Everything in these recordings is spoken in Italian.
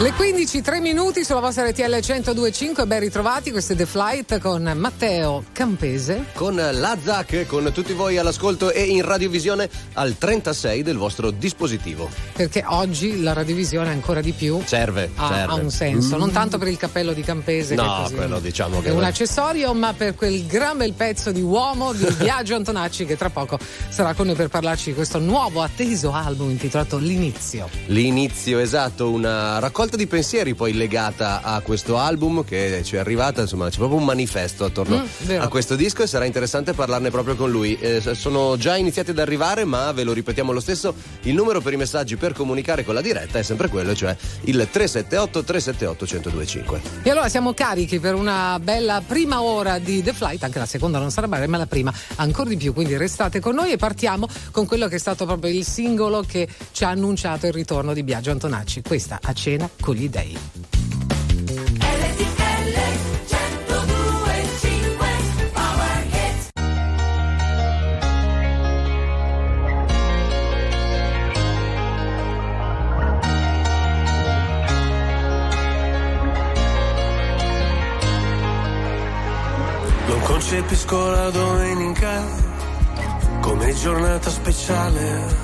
Le 15, 3 minuti sulla vostra RTL 1025, ben ritrovati, questo è The Flight con Matteo Campese. Con la ZAC, con tutti voi all'ascolto e in radiovisione al 36 del vostro dispositivo. Perché oggi la radiovisione ancora di più serve, ha, serve. ha un senso, mm. non tanto per il cappello di Campese, no, che è così, quello diciamo che è un accessorio, ma per quel gran bel pezzo di uomo di Biagio Antonacci che tra poco sarà con noi per parlarci di questo nuovo atteso album intitolato L'inizio. L'inizio, esatto, una raccolta raccolta di pensieri poi legata a questo album che ci è arrivata, insomma c'è proprio un manifesto attorno mm, a questo disco e sarà interessante parlarne proprio con lui. Eh, sono già iniziati ad arrivare ma ve lo ripetiamo lo stesso, il numero per i messaggi per comunicare con la diretta è sempre quello, cioè il 378 378 1025. E allora siamo carichi per una bella prima ora di The Flight, anche la seconda non sarà breve ma la prima ancora di più, quindi restate con noi e partiamo con quello che è stato proprio il singolo che ci ha annunciato il ritorno di Biagio Antonacci. Questa a cena con gli dei. Concepisco la domenica come giornata speciale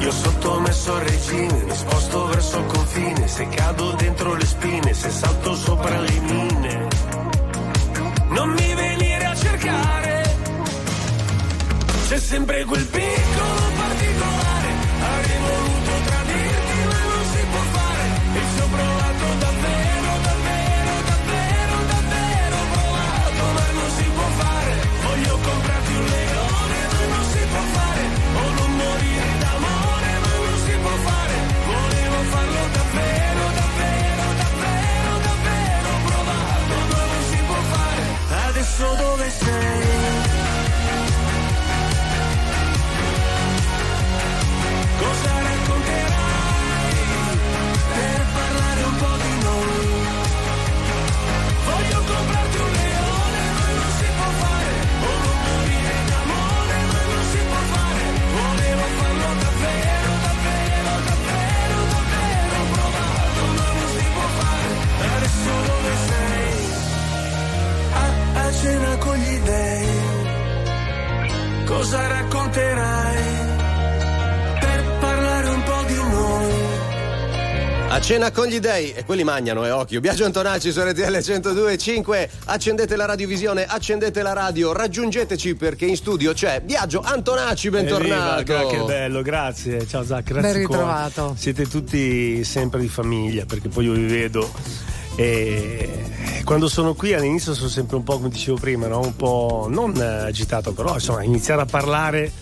Io sottomesso al regime, mi sposto verso il confine, se cado dentro le spine, se salto sopra le mine. Non mi venire a cercare, c'è sempre quel piccolo particolare, avrei voluto provato cena con gli dei e quelli mangiano, e eh, occhio. Biagio Antonacci su RTL 102.5. Accendete la radiovisione, accendete la radio, raggiungeteci perché in studio c'è Biagio Antonacci, bentornato. Evviva, che bello, grazie. Ciao Zac, grazie. Ben ritrovato. Siete tutti sempre di famiglia perché poi io vi vedo e quando sono qui all'inizio sono sempre un po' come dicevo prima, no? un po' non agitato, però insomma iniziare a parlare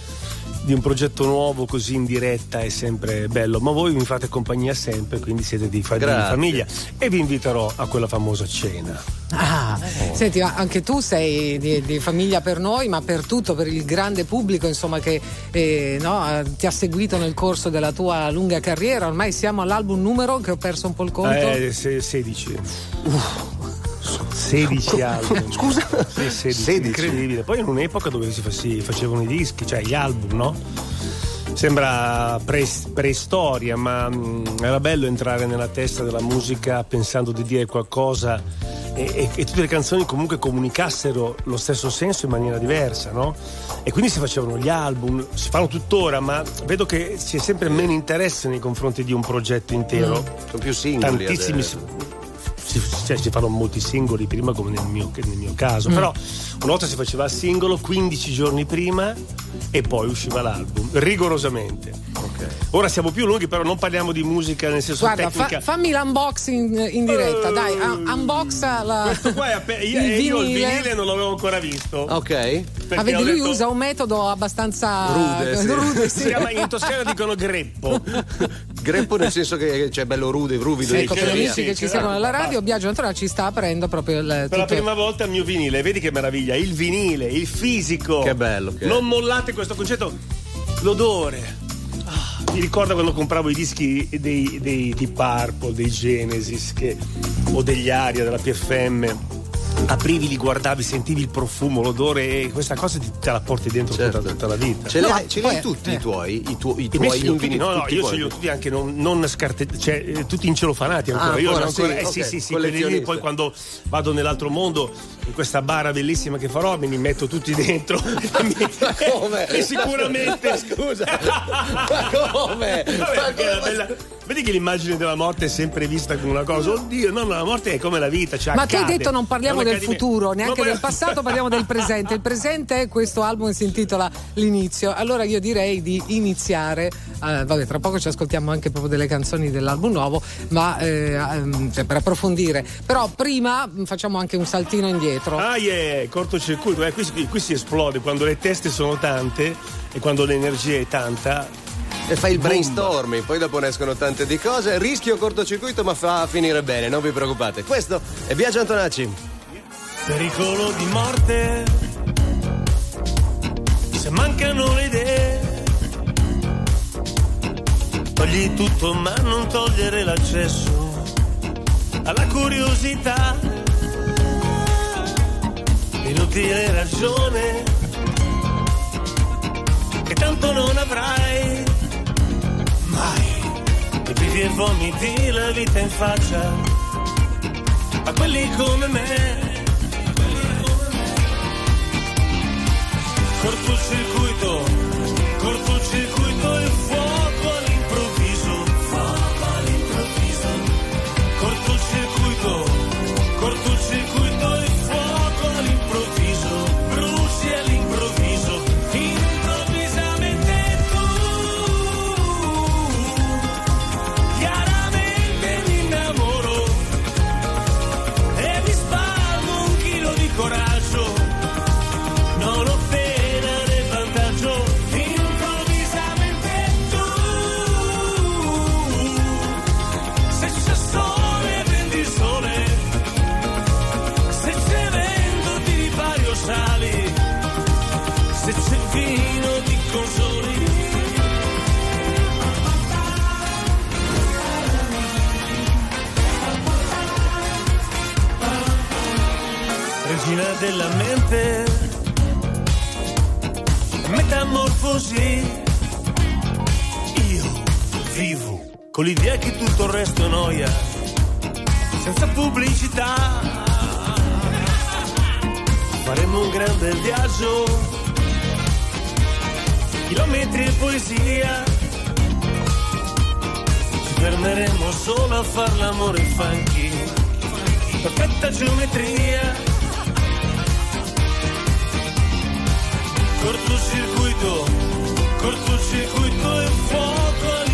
di un progetto nuovo così in diretta è sempre bello, ma voi mi fate compagnia sempre, quindi siete di, fa- di famiglia e vi inviterò a quella famosa cena. Ah, oh. senti, anche tu sei di, di, famiglia per noi, ma per tutto, per il grande pubblico insomma, che eh, no, ti ha seguito nel corso della tua lunga carriera. Ormai siamo all'album numero che ho perso un po' il conto. Eh, 16. Uh. 16 album. Scusa? Sì, 16. 16. Incredibile. Poi in un'epoca dove si, facevano i dischi, cioè gli album, no? Sembra pre- preistoria, ma mh, mm, era bello entrare nella testa della musica pensando di dire qualcosa e, e, e, tutte le canzoni comunque comunicassero lo stesso senso in maniera diversa, no? E quindi si facevano gli album, si fanno tuttora, ma vedo che c'è sempre meno interesse nei confronti di un progetto intero. Mm. Sono più singoli. Tantissimi. Si, cioè, si fanno molti singoli prima come nel mio, nel mio caso, mm. però una volta si faceva singolo 15 giorni prima e poi usciva l'album, rigorosamente. Okay. Ora siamo più lunghi, però non parliamo di musica nel senso Guarda, tecnica. Fa, fammi l'unboxing in diretta, uh, dai, un- unboxa la. Questo qua è app- io, il io il vinile non l'avevo ancora visto. Ok. Ma vedi, lui detto... usa un metodo abbastanza rude. Sì. rude sì. Si chiama in Toscana dicono greppo. greppo nel senso che c'è bello rude, ruvido. Ecco, per gli amici che ci seguono alla radio, Biagio Antonella ci sta aprendo proprio il. Per tutto... la prima volta il mio vinile, vedi che meraviglia, il vinile, il fisico. Che bello. Che... Non mollate questo concetto. L'odore mi ricordo quando compravo i dischi dei, dei Deep Purple, dei Genesis che, o degli Aria della PFM aprivi, li guardavi, sentivi il profumo, l'odore e questa cosa ti, te la porti dentro certo. tutta, tutta, la vita. Ce, no, hai, ce li hai tutti eh. i tuoi? I, tu, i tuoi tutti, No, no, io ce li ho tutti anche non, non scarte, cioè eh, tutti incelofanati ancora. Ah, io ancora, ancora sì, eh, okay. sì, sì, sì, poi quando vado nell'altro mondo, in questa bara bellissima che farò, me li metto tutti dentro. Ma come? E sicuramente. Scusa. Ma come? Vabbè, Ma come? Bella, vedi che l'immagine della morte è sempre vista come una cosa. Oddio, no, no la morte è come la vita. Cioè Ma accade. tu hai detto non parliamo del futuro, neanche del passato, parliamo del presente. Il presente è questo album si intitola L'inizio. Allora io direi di iniziare. Eh, vabbè, tra poco ci ascoltiamo anche proprio delle canzoni dell'album nuovo, ma eh, ehm, cioè, per approfondire. Però prima facciamo anche un saltino indietro. Ah, yeah, cortocircuito. Eh, qui, qui si esplode quando le teste sono tante e quando l'energia è tanta e fai il brainstorming, poi dopo ne escono tante di cose. Rischio cortocircuito, ma fa finire bene, non vi preoccupate. Questo è Biagio Antonacci pericolo di morte, se mancano le idee, togli tutto ma non togliere l'accesso alla curiosità, inutile ragione, che tanto non avrai mai, e vivi e vomiti la vita in faccia a quelli come me cortocircuito, cortocircuito e fuoco della mente, metamorfosi. Io vivo con l'idea che tutto il resto è noia, senza pubblicità. Faremo un grande viaggio, chilometri e poesia. Ci fermeremo solo a far l'amore funky, perfetta geometria Kur të shirë kujto Kur e foto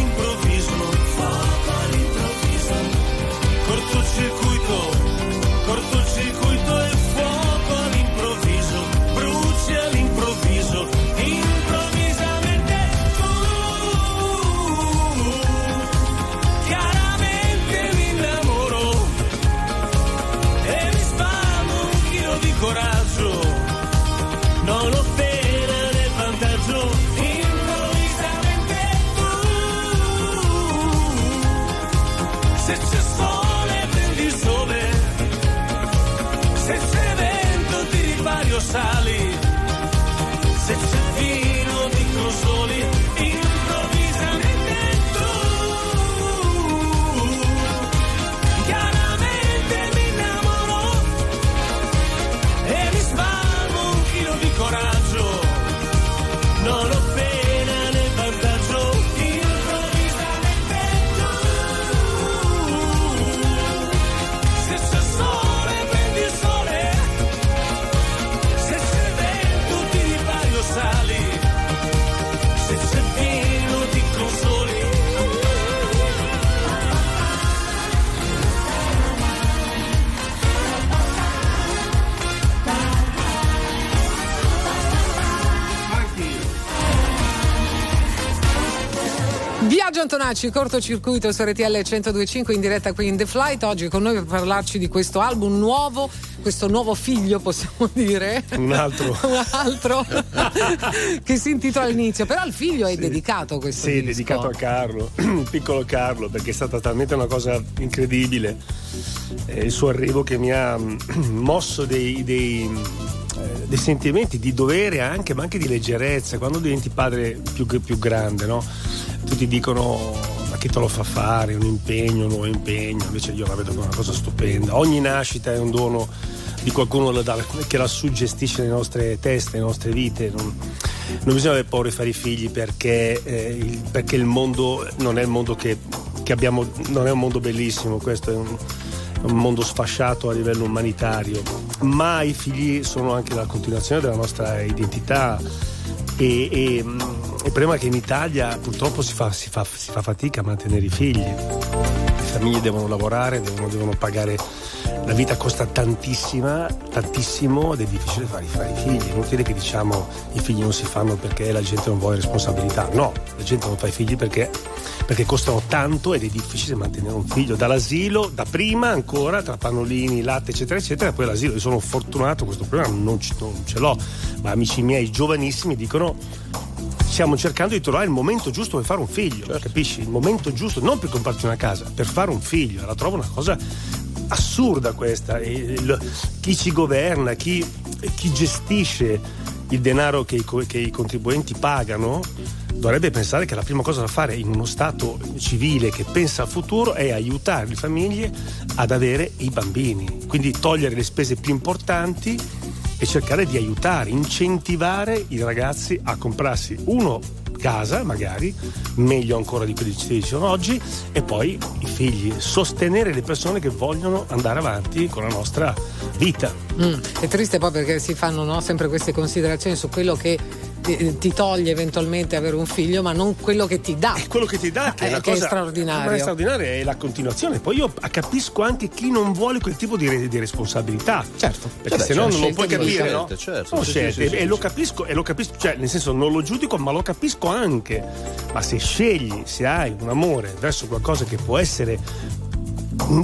Antonacci, cortocircuito su RTL 1025 in diretta qui in The Flight. Oggi con noi per parlarci di questo album nuovo, questo nuovo figlio possiamo dire. Un altro. Un altro che si intitola all'inizio. Però il figlio è dedicato questo Sì, disco. dedicato a Carlo, piccolo Carlo, perché è stata talmente una cosa incredibile eh, il suo arrivo che mi ha mosso dei, dei, eh, dei sentimenti di dovere anche, ma anche di leggerezza. Quando diventi padre più, più grande, no? Tutti dicono ma chi te lo fa fare, un impegno, un nuovo impegno, invece io la vedo come una cosa stupenda. Ogni nascita è un dono di qualcuno che la suggestisce nelle nostre teste, nelle nostre vite. Non, non bisogna avere paura di fare i figli perché, eh, il, perché il mondo non è il mondo che, che, abbiamo, non è un mondo bellissimo, questo è un, un mondo sfasciato a livello umanitario, ma i figli sono anche la continuazione della nostra identità e, e, il problema è che in Italia purtroppo si fa, si, fa, si fa, fatica a mantenere i figli. Le famiglie devono lavorare, devono, devono pagare. La vita costa tantissima, tantissimo ed è difficile fare, fare i figli. È inutile che diciamo i figli non si fanno perché la gente non vuole responsabilità. No, la gente non fa i figli perché, perché costano tanto ed è difficile mantenere un figlio. Dall'asilo, da prima ancora, tra pannolini, latte, eccetera, eccetera, poi l'asilo. Io sono fortunato, questo problema non, non ce l'ho, ma amici miei giovanissimi dicono stiamo cercando di trovare il momento giusto per fare un figlio, certo. capisci? Il momento giusto, non per comprarti una casa, per fare un figlio. La trovo una cosa assurda questa. Il, chi ci governa, chi, chi, gestisce il denaro che i, che i contribuenti pagano dovrebbe pensare che la prima cosa da fare in uno Stato civile che pensa al futuro è aiutare le famiglie ad avere i bambini, quindi togliere le spese più importanti e cercare di aiutare, incentivare i ragazzi a comprarsi uno casa magari, meglio ancora di quelli che ci sono oggi, e poi i figli, sostenere le persone che vogliono andare avanti con la nostra vita. Mm, è triste poi perché si fanno no, sempre queste considerazioni su quello che ti, ti, toglie eventualmente avere un figlio, ma non quello che ti dà. È quello che ti dà, che, è, è, che cosa, è straordinario. è straordinario è la continuazione. Poi io capisco anche chi non vuole quel tipo di, di responsabilità. Certo. Perché Vabbè, se no cioè, non lo puoi capire, scelte, no? Certo, sono sì, scelte. sì, sì, e lo capisco, e lo capisco, cioè, nel senso non lo giudico, ma lo capisco anche. Ma se scegli, se hai un amore verso qualcosa che può essere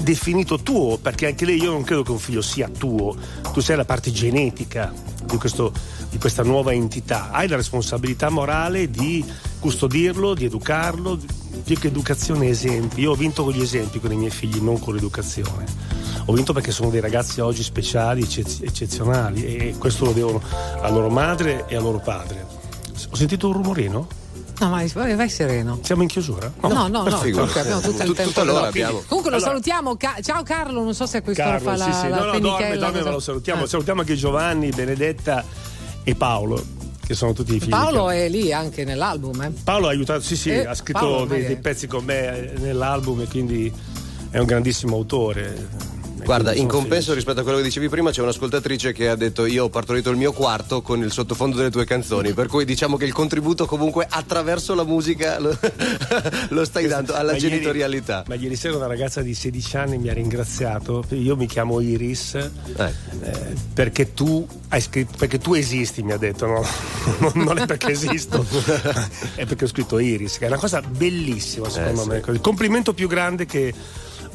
definito tuo, perché anche lei io non credo che un figlio sia tuo, tu sei la parte genetica di questo di questa nuova entità, hai la responsabilità morale di custodirlo, di educarlo, più che educazione esempi. Io ho vinto con gli esempi con i miei figli, non con l'educazione. Ho vinto perché sono dei ragazzi oggi speciali, eccezionali e questo lo devono a loro madre e a loro padre. Ho sentito un rumorino? No, vai, vai, vai, sereno. Siamo in chiusura? No, no, no, no abbiamo tutto il tempo. Allora abbiamo. Comunque lo allora, salutiamo. Ca- ciao Carlo, non so se a quest'ora Carlo, fa la, sì, sì. la no, no, dorme, dorme, ma lo salutiamo. Eh. Salutiamo anche Giovanni, Benedetta e Paolo che sono tutti i figli. Paolo è lì anche nell'album. Eh? Paolo ha aiutato, sì, sì, eh, ha scritto dei, dei, pezzi con me nell'album e quindi è un grandissimo autore. Guarda, in compenso rispetto a quello che dicevi prima, c'è un'ascoltatrice che ha detto: Io ho partorito il mio quarto con il sottofondo delle tue canzoni. Per cui diciamo che il contributo, comunque, attraverso la musica lo, lo stai dando alla ma genitorialità. Ieri, ma ieri sera una ragazza di 16 anni mi ha ringraziato. Io mi chiamo Iris eh. Eh, perché tu hai scritto, perché tu esisti, mi ha detto. No, non è perché esisto, è perché ho scritto Iris, che è una cosa bellissima, secondo me. Sì. Il complimento più grande che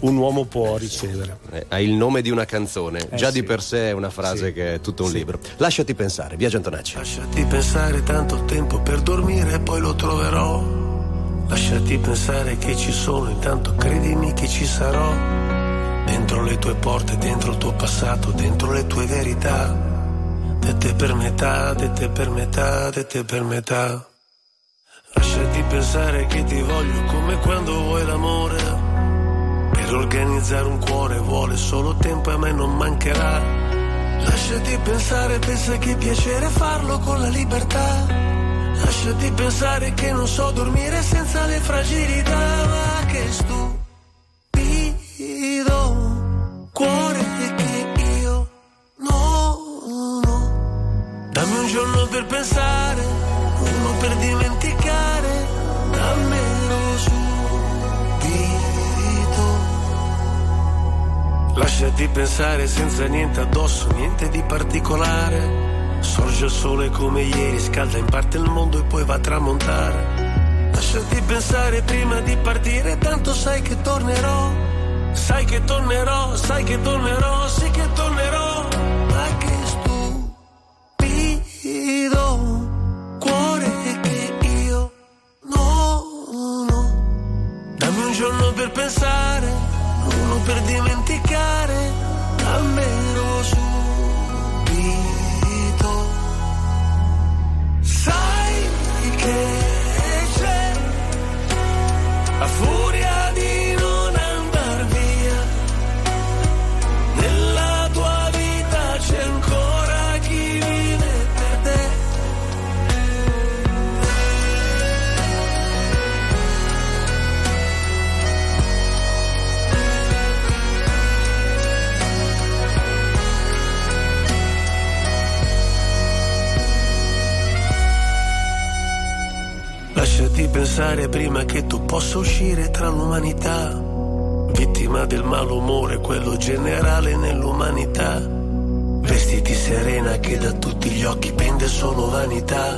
un uomo può ricevere. Eh, ha il nome di una canzone, eh già sì. di per sé è una frase sì. che è tutto un sì. libro. Lasciati pensare, Viaggio Antonacci. Lasciati pensare tanto tempo per dormire e poi lo troverò. Lasciati pensare che ci sono, intanto credimi che ci sarò. Dentro le tue porte, dentro il tuo passato, dentro le tue verità. Dette per metà, dette per metà, dette per metà. Lasciati pensare che ti voglio come quando vuoi l'amore per organizzare un cuore vuole solo tempo e a me non mancherà. Lasciati pensare, pensa che piacere farlo con la libertà. Lasciati pensare che non so dormire senza le fragilità, ma che stupido cuore che io no, no. Dammi un giorno per pensare, uno per dimenticare, Lasciati pensare senza niente addosso, niente di particolare. Sorge il sole come ieri, scalda in parte il mondo e poi va a tramontare. Lasciati pensare prima di partire, tanto sai che tornerò. Sai che tornerò, sai che tornerò, sì che tornerò. Quello generale nell'umanità. Vestiti serena che da tutti gli occhi pende solo vanità.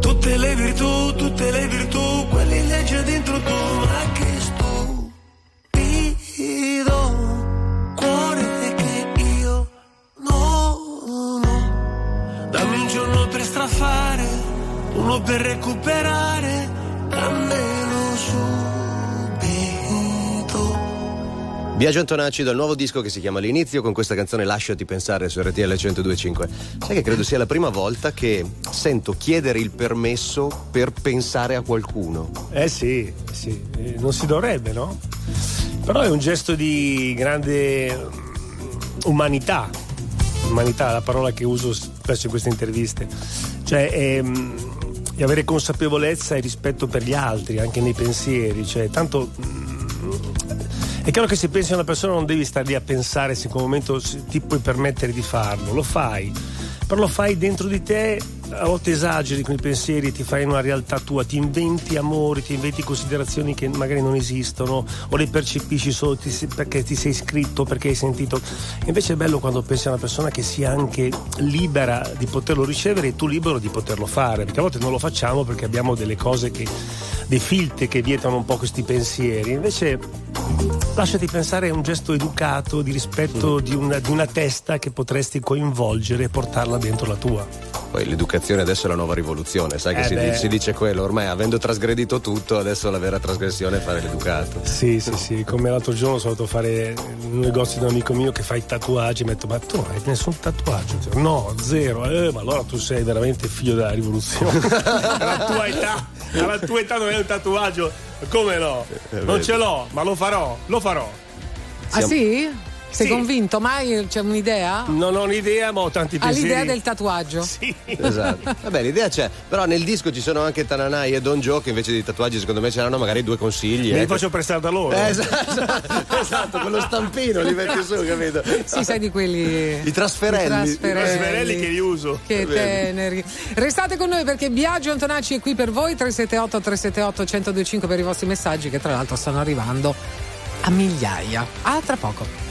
Tutte le virtù, tutte le virtù, quelli legge dentro tu, ma che Biagio Antonacci dal nuovo disco che si chiama L'inizio con questa canzone Lasciati pensare su RTL 1025. Sai che credo sia la prima volta che sento chiedere il permesso per pensare a qualcuno. Eh sì, sì, eh, non si dovrebbe, no? Però è un gesto di grande mm, umanità. Umanità è la parola che uso spesso in queste interviste. Cioè, ehm, di avere consapevolezza e rispetto per gli altri, anche nei pensieri. Cioè, tanto. È chiaro che se pensi a una persona non devi stare lì a pensare se in quel momento ti puoi permettere di farlo, lo fai, però lo fai dentro di te, a volte esageri con i pensieri, ti fai una realtà tua, ti inventi amori, ti inventi considerazioni che magari non esistono o le percepisci solo ti- perché ti sei iscritto, perché hai sentito. Invece è bello quando pensi a una persona che sia anche libera di poterlo ricevere e tu libero di poterlo fare, perché a volte non lo facciamo perché abbiamo delle cose che, dei filtri che vietano un po' questi pensieri. Invece lasciati pensare è un gesto educato di rispetto di, una, di una testa che potresti coinvolgere e portarla dentro la tua. Poi l'educazione adesso è la nuova rivoluzione, sai che Eh si, beh. si dice quello, ormai avendo trasgredito tutto, adesso la vera trasgressione è fare l'educato. Sì, sì, sì, come l'altro giorno sono andato a fare un negozio di un amico mio che fa i tatuaggi, mi ha detto ma tu non hai nessun tatuaggio? No, zero, eh, ma allora tu sei veramente figlio della rivoluzione. alla tua età, alla tua età non hai un tatuaggio, come no? Non ce l'ho, ma lo farò, lo farò. Ah sì? Sei Sì. convinto? Mai c'è un'idea? Non ho un'idea, ma ho tanti Ha pensieri. l'idea del tatuaggio? Sì. Esatto. Vabbè, l'idea c'è, però nel disco ci sono anche Tananai e Don Joe che invece di tatuaggi secondo me c'erano magari due consigli. Me li ecco. faccio prestare da loro. Eh, esatto, esatto, con lo stampino li metti su, capito? Sì, sai di quelli. I trasferelli. I trasferelli. I trasferelli che li uso. Che teneri. Restate con noi perché Biagio Antonacci è qui per voi. 378 378 1025 per i vostri messaggi che tra l'altro stanno arrivando a migliaia. A tra poco.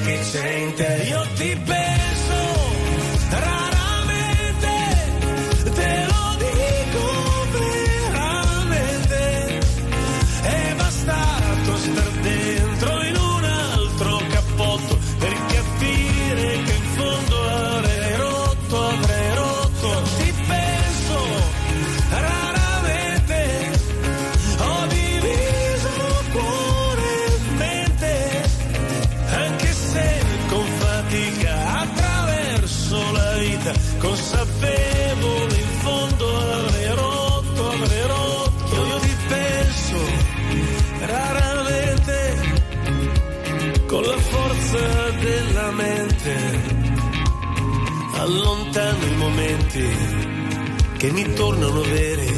Che c'è in te. Io ti penso allontano i momenti che mi tornano veri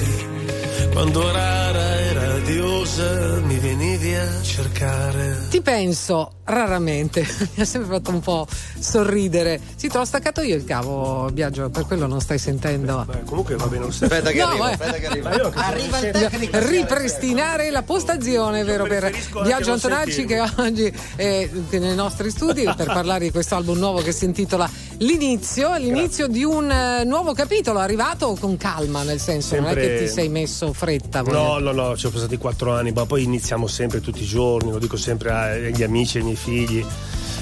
quando rara e radiosa mi venivi a cercare. Ti penso raramente, mi ha sempre fatto un po' sorridere. Sì, te l'ho staccato io il cavo, Biagio, per quello non stai sentendo. Beh, comunque va bene lo stesso. Aspetta che No, arriva, eh. aspetta che arriva. Io che Arriva il tecnico. Ripristinare la postazione, vero, per Biagio Antonacci che oggi è nei nostri studi per parlare di questo album nuovo che si intitola L'inizio, l'inizio di un eh, nuovo capitolo, arrivato con calma, nel senso non è Sempre- che ti sei messo fretta. No, no, no, ci ho passati quattro anni, ma poi iniziamo sempre tutti i giorni, lo dico sempre agli amici, ai miei figli.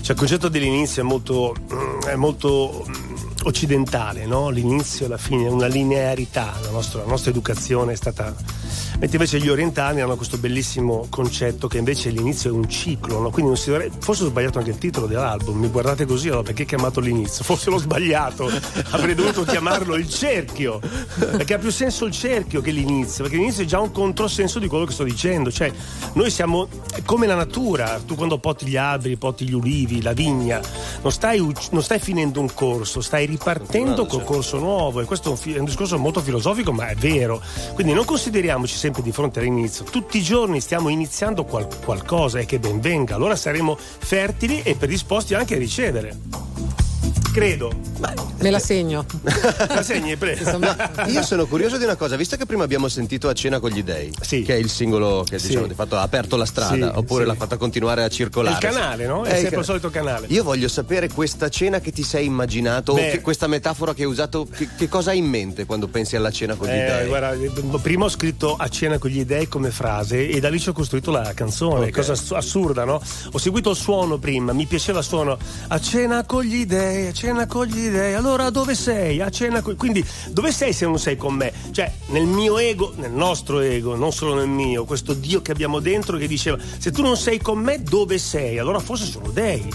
Cioè, il concetto dell'inizio è molto, mm, è molto mm, occidentale, no? L'inizio e la fine, una linearità. La nostra, la nostra educazione è stata. Mentre invece gli orientali hanno questo bellissimo concetto che invece l'inizio è un ciclo, no? Quindi non si dovrebbe. Forse ho sbagliato anche il titolo dell'album, mi guardate così, allora perché chiamato l'inizio? Forse l'ho sbagliato, avrei dovuto chiamarlo il cerchio, perché ha più senso il cerchio che l'inizio, perché l'inizio è già un controsenso di quello che sto dicendo, cioè noi siamo come la natura, tu quando poti gli alberi, poti gli ulivi, la vigna, non stai, non stai finendo un corso, stai ripartendo col corso nuovo e questo è un, fi- è un discorso molto filosofico ma è vero, quindi non consideriamoci sempre di fronte all'inizio, tutti i giorni stiamo iniziando qual- qualcosa e che ben venga, allora saremo fertili e predisposti anche a ricevere. Credo. Me la segno. La segni, prego. Insomma, Io sono curioso di una cosa, visto che prima abbiamo sentito A cena con gli dei, Sì. che è il singolo che Sì. diciamo di fatto ha aperto la strada, Sì, oppure sì. l'ha fatta continuare a circolare. È il canale, no? È il sempre il solito canale. Io voglio sapere questa cena che ti sei immaginato, Beh. o che- questa metafora che hai usato, che, che cosa hai in mente quando pensi alla cena con gli Eh, dei? guarda, prima ho scritto a cena con gli dei come frase e da lì ci ho costruito la canzone, Ok. cosa ass- assurda, no? Ho seguito il suono prima, mi piaceva il suono a cena con gli dei, a cena con gli dei, allora dove sei? A cena con... Quindi dove sei se non sei con me? Cioè nel mio ego, nel nostro ego, non solo nel mio, questo Dio che abbiamo dentro che diceva se tu non sei con me dove sei? Allora forse sono dei.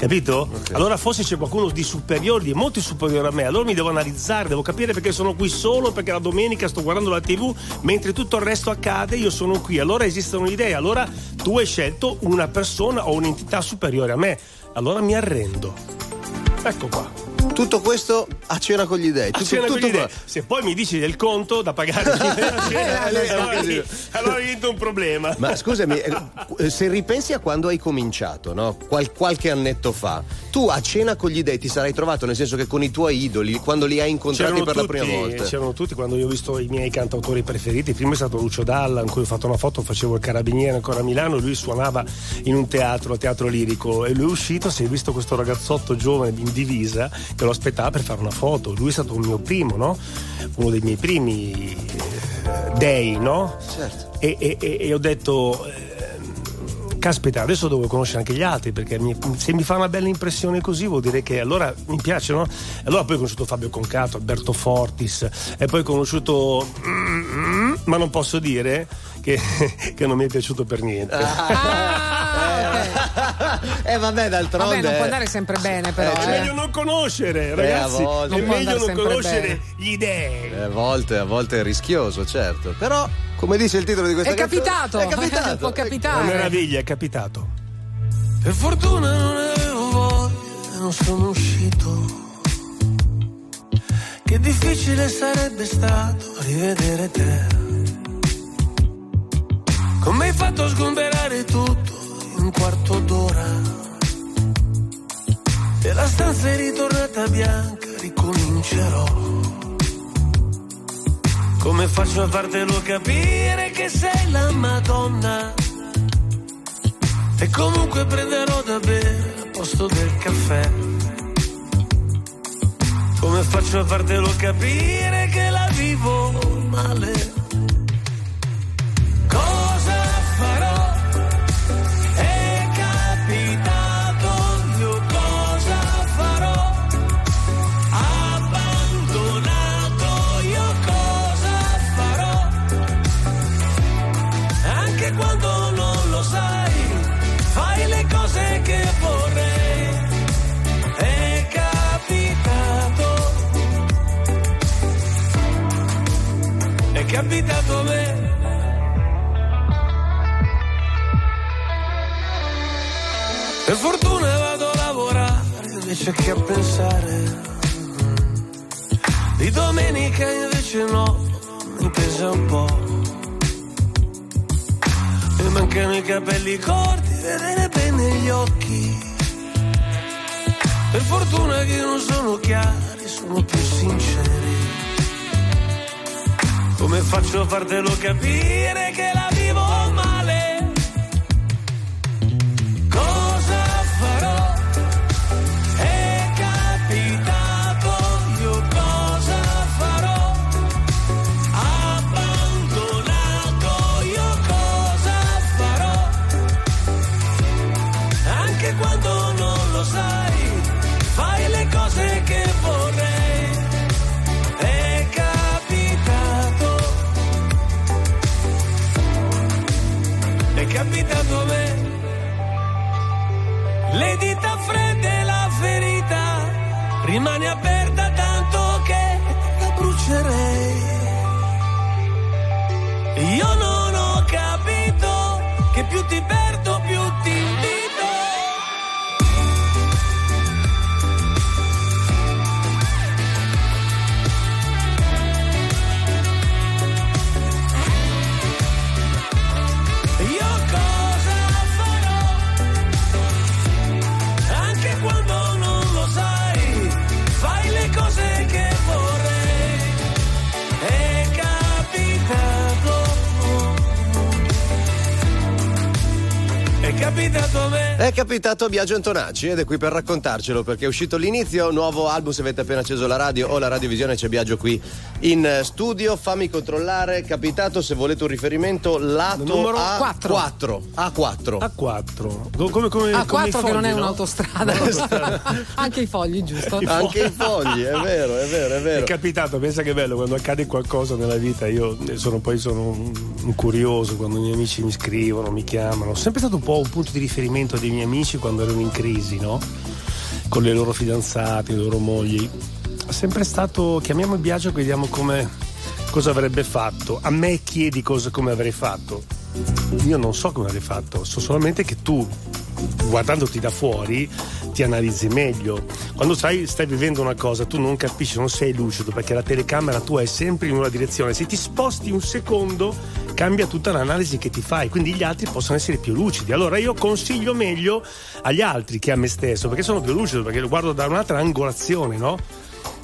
Capito? Allora forse c'è qualcuno di superiore, di molto superiore a me. Allora mi devo analizzare, devo capire perché sono qui solo perché la domenica sto guardando la TV, mentre tutto il resto accade, io sono qui. Allora esistono idee. Allora tu hai scelto una persona o un'entità superiore a me. Allora mi arrendo. Ecco qua. Tutto questo a cena con gli dei. A cena tutto, con gli dei. Se poi mi dici del conto da pagare cena, allora, allora diventa un problema. Ma scusami, eh, se ripensi a quando hai cominciato, no? Qual- qualche annetto fa, tu a cena con gli dei ti sarai trovato, nel senso che con i tuoi idoli, quando li hai incontrati c'erano per tutti, la prima volta. C'erano tutti quando io ho visto i miei cantautori preferiti. Prima è stato Lucio Dalla, in cui ho fatto una foto, facevo il carabiniere ancora a Milano, lui suonava in un teatro, teatro lirico, e lui è uscito, si è visto questo ragazzotto giovane in divisa che lo aspettava per fare una foto. Lui è stato il mio primo, no? Uno dei miei primi eh, dei, no? Certo. E, e, e ho detto. Eh, caspita, adesso devo conoscere anche gli altri perché mi, se mi fa una bella impressione così vuol dire che allora mi piace, no? Allora poi ho conosciuto Fabio Concato, Alberto Fortis e poi ho conosciuto, mm, ma non posso dire che, che, non mi è piaciuto per niente. Ah, eh vabbè, d'altronde. Vabbè, non può andare sempre bene, però. Eh, è eh. meglio non conoscere, ragazzi. volte, è meglio non conoscere bene. gli dei. Eh, a volte, a volte è rischioso, certo. Però, come dice il titolo di questa è canzone, capitato. È capitato. Può capitare. Una meraviglia, è capitato. Per fortuna non avevo voglia, non sono uscito. Che difficile sarebbe stato rivedere te. Come hai fatto a sgomberare tutto in un quarto d'ora? E la stanza è ritornata bianca, ricomincerò. Come faccio a fartelo capire che sei la Madonna? E comunque prenderò da bere al posto del caffè. Come faccio a fartelo capire che la vivo male? Cosa capitato a me. Per fortuna vado a lavorare invece che a pensare. Di domenica invece no, mi pesa un po'. Mi mancano i capelli corti, vedere bene gli occhi. Per fortuna che non sono chiari, sono più sinceri. Come faccio a fartelo capire che la vivo male? rimane aperto È capitato a Biagio Antonacci ed è qui per raccontarcelo perché è uscito l'inizio, nuovo album se avete appena acceso la radio o la radiovisione c'è Biagio qui in studio, fammi controllare, è capitato se volete un riferimento lato Numero A4. A4. A4. Come, come, A4 come i che fogli, non è no? un'autostrada. Anche i fogli, giusto? Anche i fogli, è vero, è vero, è vero. È capitato, pensa che bello, quando accade qualcosa nella vita, io sono, poi sono un, un curioso, quando i miei amici mi scrivono, mi chiamano, sono sempre stato un po' un punto di riferimento dei miei amici quando erano in crisi, no? Con le loro fidanzate, le loro mogli. È sempre stato, chiamiamo il Biagio e vediamo come, cosa avrebbe fatto. A me chiedi cosa come avrei fatto. Io non so come avrei fatto, so solamente che tu, guardandoti da fuori, ti analizzi meglio. Quando sai, stai vivendo una cosa, tu non capisci, non sei lucido perché la telecamera tua è sempre in una direzione. Se ti sposti un secondo, cambia tutta l'analisi che ti fai, quindi gli altri possono essere più lucidi. Allora io consiglio meglio agli altri che a me stesso, perché sono più lucido, perché lo guardo da un'altra angolazione, no?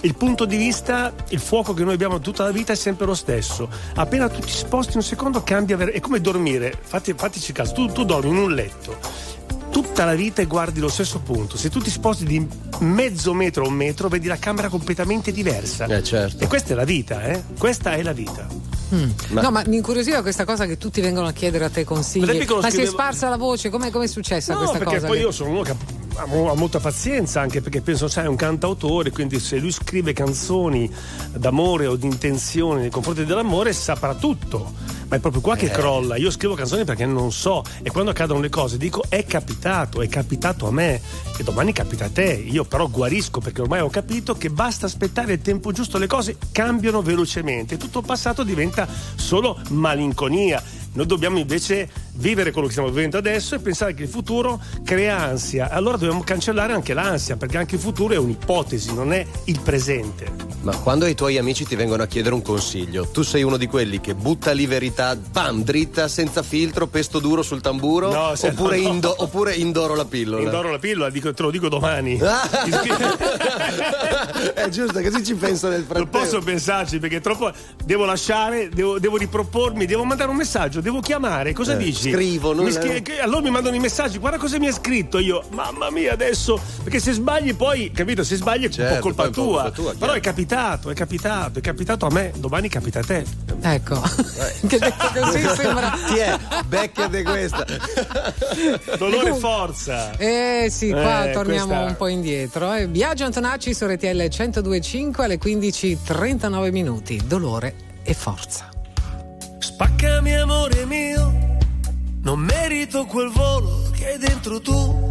il punto di vista, il fuoco che noi abbiamo tutta la vita è sempre lo stesso. Appena tu ti sposti un secondo cambia, è come dormire, Fatti, fattici caso, tu, tu dormi in un letto tutta la vita e guardi lo stesso punto. Se tu ti sposti di mezzo metro o un metro, vedi la camera completamente diversa. Eh, certo. E questa è la vita, eh? Questa è la vita. Mm. Ma... No, ma mi incuriosiva questa cosa che tutti vengono a chiedere a te consigli. Ma scrivevo... si è sparsa la voce? Come è successa no, questa cosa? Perché poi che... io sono uno che ha molta pazienza anche perché penso sai è un cantautore quindi se lui scrive canzoni d'amore o di intenzione nei confronti dell'amore saprà tutto. Ma è proprio qua che eh. crolla. Io scrivo canzoni perché non so. E quando accadono le cose dico è capitato è capitato a me. E domani capita a te. Io però guarisco perché ormai ho capito che basta aspettare il tempo giusto le cose cambiano velocemente. Tutto il passato diventa solo malinconia. Noi dobbiamo invece vivere quello che stiamo vivendo adesso e pensare che il futuro crea ansia. Allora dobbiamo cancellare anche l'ansia, perché anche il futuro è un'ipotesi, non è il presente. Ma quando i tuoi amici ti vengono a chiedere un consiglio, tu sei uno di quelli che butta lì verità, bam, dritta, senza filtro, pesto duro sul tamburo? No, oppure, no, no. Indo, oppure, indoro la pillola? Indoro la pillola, dico, te lo dico domani. è giusto, così ci penso nel frattempo. Non posso pensarci perché troppo. Devo lasciare, devo, devo ripropormi, devo mandare un messaggio, devo chiamare. Cosa eh, dici? Scrivo, non mi scri- Allora mi mandano i messaggi, guarda cosa mi ha scritto. Io, mamma mia, adesso. Perché se sbagli poi, capito? Se sbagli certo, è un po' colpa tua. Po tua Però è capitato, è capitato, è capitato a me, domani capita a te. Ecco. che detto così sembra. Ti è, beccate questa. Dolore e forza. Eh sì, qua eh, torniamo questa... un po' indietro. Eh. Biagio Antonacci su RTL 1025 alle 15.39 minuti. Dolore e forza. Spaccami amore mio, non merito quel volo che hai dentro tu.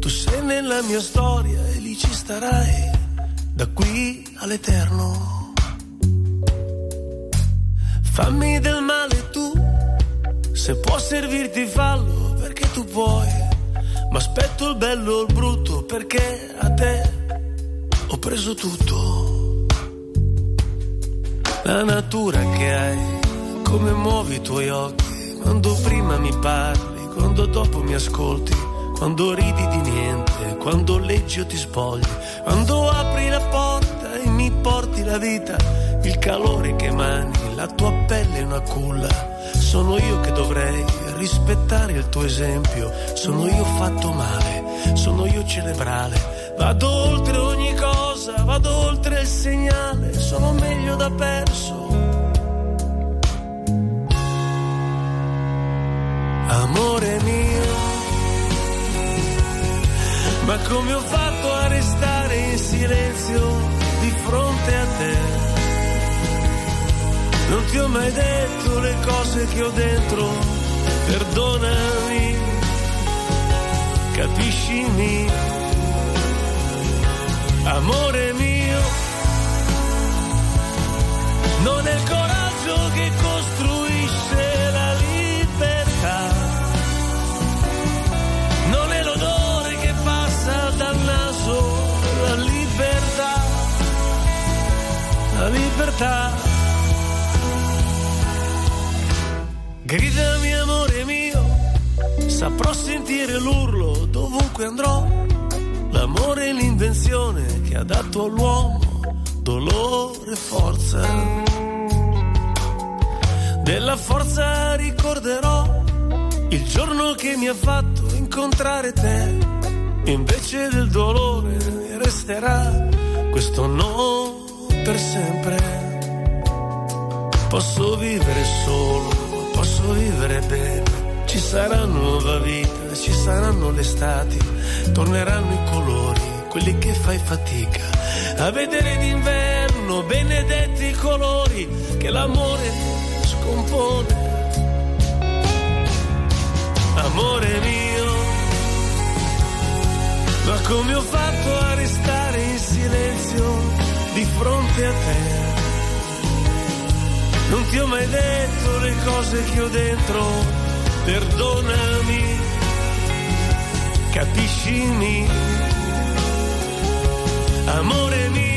Tu sei nella mia storia e lì ci starai da qui all'eterno. Fammi del male tu, se può servirti fallo perché tu puoi. Ma aspetto il bello o il brutto perché a te ho preso tutto. La natura che hai, come muovi i tuoi occhi, quando prima mi parli, quando dopo mi ascolti, quando ridi di niente, quando leggi o ti spogli, quando apri la porta e mi porti la vita, il calore che mani, la tua pelle è una culla. Sono io che dovrei rispettare il tuo esempio, sono io fatto male, sono io cerebrale Vado oltre ogni cosa, vado oltre il segnale, sono meglio da perso. Amore mio, ma come ho fatto a restare in silenzio di fronte a te? Non ti ho mai detto le cose che ho dentro, perdonami, capiscimi amore mio, non è il coraggio che la libertà. Gridami amore mio, saprò sentire l'urlo dovunque andrò L'amore è l'invenzione che ha dato all'uomo dolore e forza. Della forza ricorderò il giorno che mi ha fatto incontrare te. Invece del dolore resterà questo no per sempre. Posso vivere solo, posso vivere bene. Ci sarà nuova vita, ci saranno le stati torneranno i colori, quelli che fai fatica a vedere d'inverno, benedetti i colori che l'amore scompone. Amore mio, ma come ho fatto a restare in silenzio di fronte a te. Non ti ho mai detto le cose che ho dentro, perdonami, capiscimi, amore mio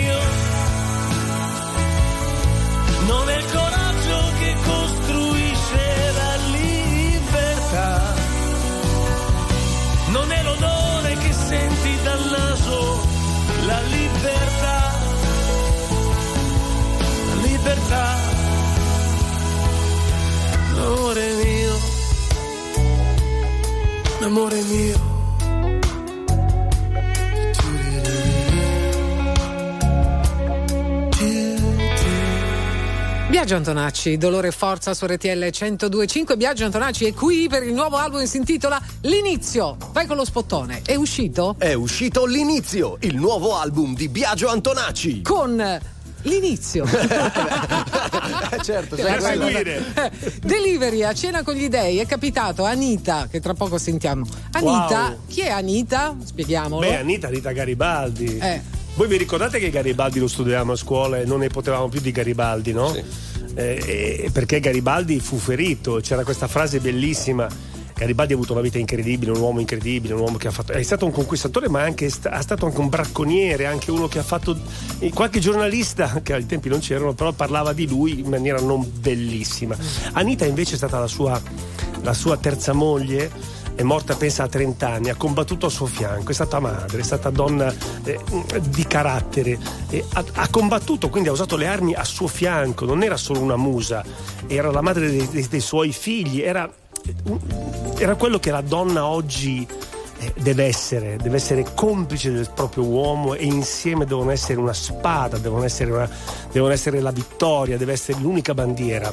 amore mio, amore mio. Biagio Antonacci, Dolore e Forza su RTL 1025. Biagio Antonacci è qui per il nuovo album che si intitola L'inizio. Vai con lo spottone. È uscito? È uscito L'inizio, il nuovo album di Biagio Antonacci. Con l'inizio. certo, sai seguire. Delivery a cena con gli dei è capitato Anita, che tra poco sentiamo. Anita, wow. chi è Anita? Spieghiamolo. Beh, Anita, Anita Garibaldi. Eh. Voi vi ricordate che Garibaldi lo studiavamo a scuola e non ne potevamo più di Garibaldi, no? Sì. Eh, perché Garibaldi fu ferito, c'era questa frase bellissima. Garibaldi ha avuto una vita incredibile, un uomo incredibile, un uomo che ha fatto. È stato un conquistatore, ma anche, è stato anche un bracconiere, anche uno che ha fatto. Qualche giornalista, che ai tempi non c'erano, però parlava di lui in maniera non bellissima. Anita invece è stata la sua, la sua terza moglie è morta pensa a 30 anni, ha combattuto al suo fianco, è stata madre, è stata donna eh, di carattere, eh, ha, ha, combattuto, quindi ha usato le armi a suo fianco, non era solo una musa, era la madre dei, dei, dei suoi figli, era, era, quello che la donna oggi eh, deve essere, deve essere complice del proprio uomo e insieme devono essere una spada, devono essere, una, devono essere la vittoria, deve essere l'unica bandiera.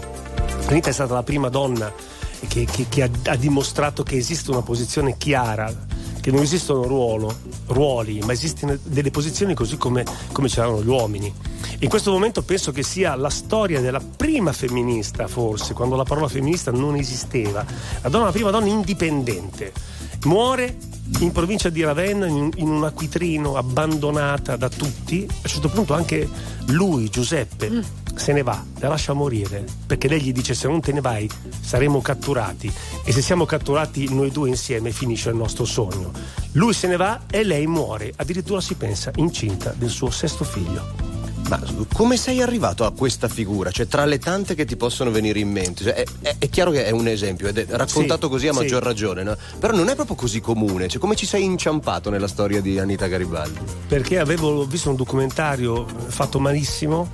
Anita è stata la prima donna che, che, che ha, ha, dimostrato che esiste una posizione chiara, che non esistono ruolo, ruoli, ma esistono delle posizioni così come, come c'erano gli uomini. In questo momento penso che sia la storia della prima femminista, forse, quando la parola femminista non esisteva, la, donna, la prima donna indipendente. Muore in provincia di Ravenna in, in, un acquitrino abbandonata da tutti. A un certo punto anche lui, Giuseppe, mm se ne va, la lascia morire, perché lei gli dice se non te ne vai saremo catturati e se siamo catturati noi due insieme finisce il nostro sogno. Lui se ne va e lei muore, addirittura si pensa incinta del suo sesto figlio. Ma come sei arrivato a questa figura? Cioè, tra le tante che ti possono venire in mente, cioè, è, è, è, chiaro che è un esempio, ed è raccontato sì, così a maggior sì. ragione, no? Però non è proprio così comune. Cioè, come ci sei inciampato nella storia di Anita Garibaldi? Perché avevo visto un documentario fatto malissimo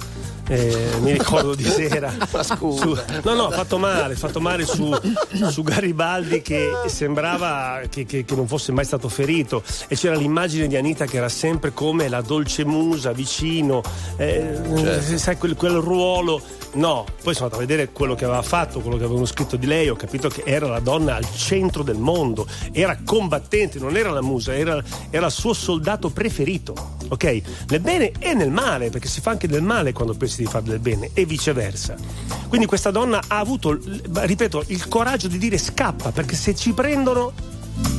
eh, mi ricordo di sera. Su, no, no, fatto male, fatto male su, su Garibaldi che sembrava che, che, che, non fosse mai stato ferito e c'era l'immagine di Anita che era sempre come la dolce musa vicino, eh, certo. sai quel, quel ruolo. No, poi sono andato a vedere quello che aveva fatto, quello che avevano scritto di lei, ho capito che era la donna al centro del mondo, era combattente, non era la musa, era, era il suo soldato preferito, ok? Nel bene e nel male, perché si fa anche del male quando pensi di fare del bene e viceversa. Quindi questa donna ha avuto, ripeto, il coraggio di dire scappa perché se ci prendono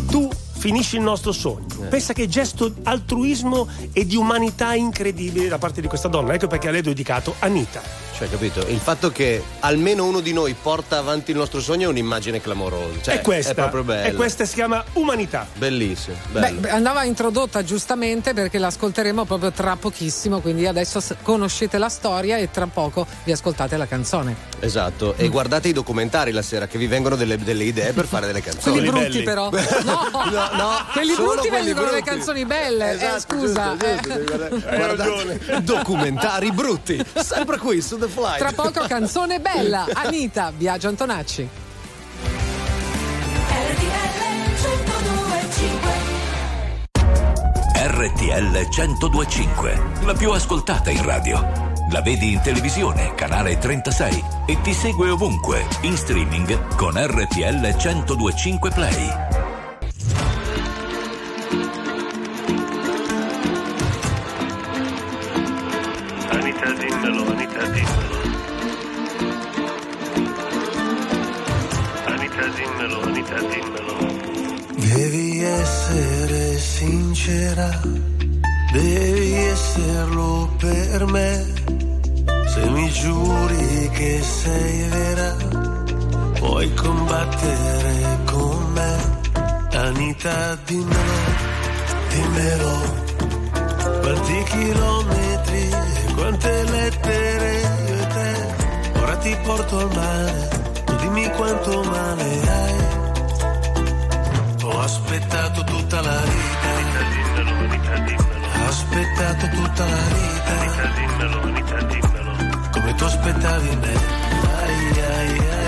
tu finisci il nostro sogno. Eh. Pensa che gesto altruismo e di umanità incredibile da parte di questa donna. Ecco perché a lei ho dedicato Anita. Cioè, capito? Il fatto che almeno uno di noi porta avanti il nostro sogno è un'immagine clamorosa. Cioè, è questa. È proprio bella. E questa si chiama umanità. Bellissimo. Beh, andava introdotta giustamente perché l'ascolteremo proprio tra pochissimo. Quindi adesso conoscete la storia e tra poco vi ascoltate la canzone. Esatto. E mm. guardate i documentari la sera che vi vengono delle, delle idee per fare delle canzoni. Quelli brutti, belli. però. No, no, no quelli brutti vengono le canzoni belle. Eh, esatto, eh, scusa. Giusto, giusto, eh. Hai ragione. Documentari brutti. Sempre qui su The Fly. Tra poco canzone bella. Anita, Biagio Antonacci. RTL 1025, la più ascoltata in radio. La vedi in televisione, canale 36 e ti segue ovunque, in streaming con RTL 1025 Play. Devi essere sincera, devi esserlo per me. Se mi giuri che sei vera, puoi combattere con me. Anita, dimmelo, dimmelo Quanti chilometri, quante lettere io e te. Ora ti porto al mare, tu dimmi quanto male aspettato tutta la vita. Come tu aspettavi me. Ai ai ai,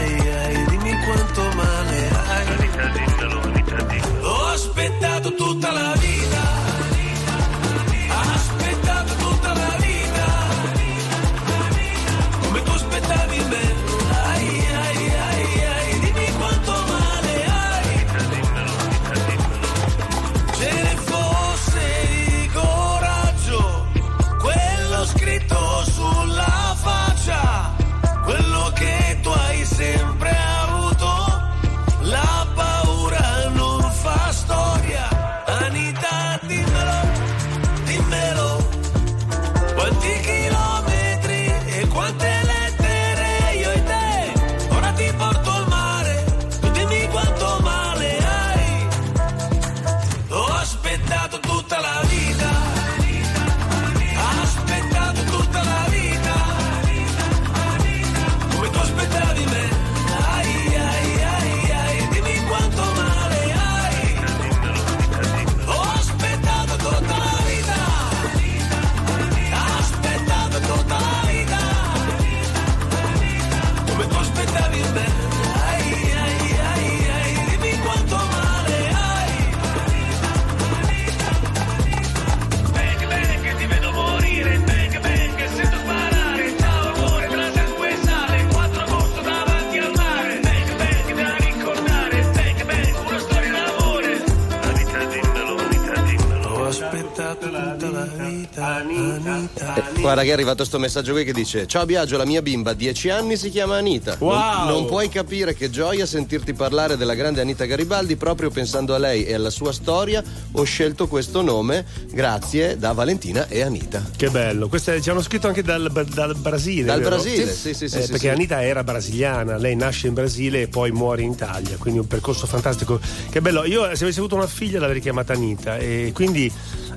è arrivato questo messaggio qui che dice Ciao Biagio, la mia bimba, 10 anni, si chiama Anita. Wow. Non, non, puoi capire che gioia sentirti parlare della grande Anita Garibaldi proprio pensando a lei e alla sua storia. Ho scelto questo nome grazie da Valentina e Anita. Che bello, questo ci hanno scritto anche dal, dal Brasile. Dal vero? Brasile, sì, sì, sì. Eh, sì perché sì. Anita era brasiliana, lei nasce in Brasile e poi muore in Italia, quindi un percorso fantastico. Che bello, io se avessi avuto una figlia l'avrei chiamata Anita e quindi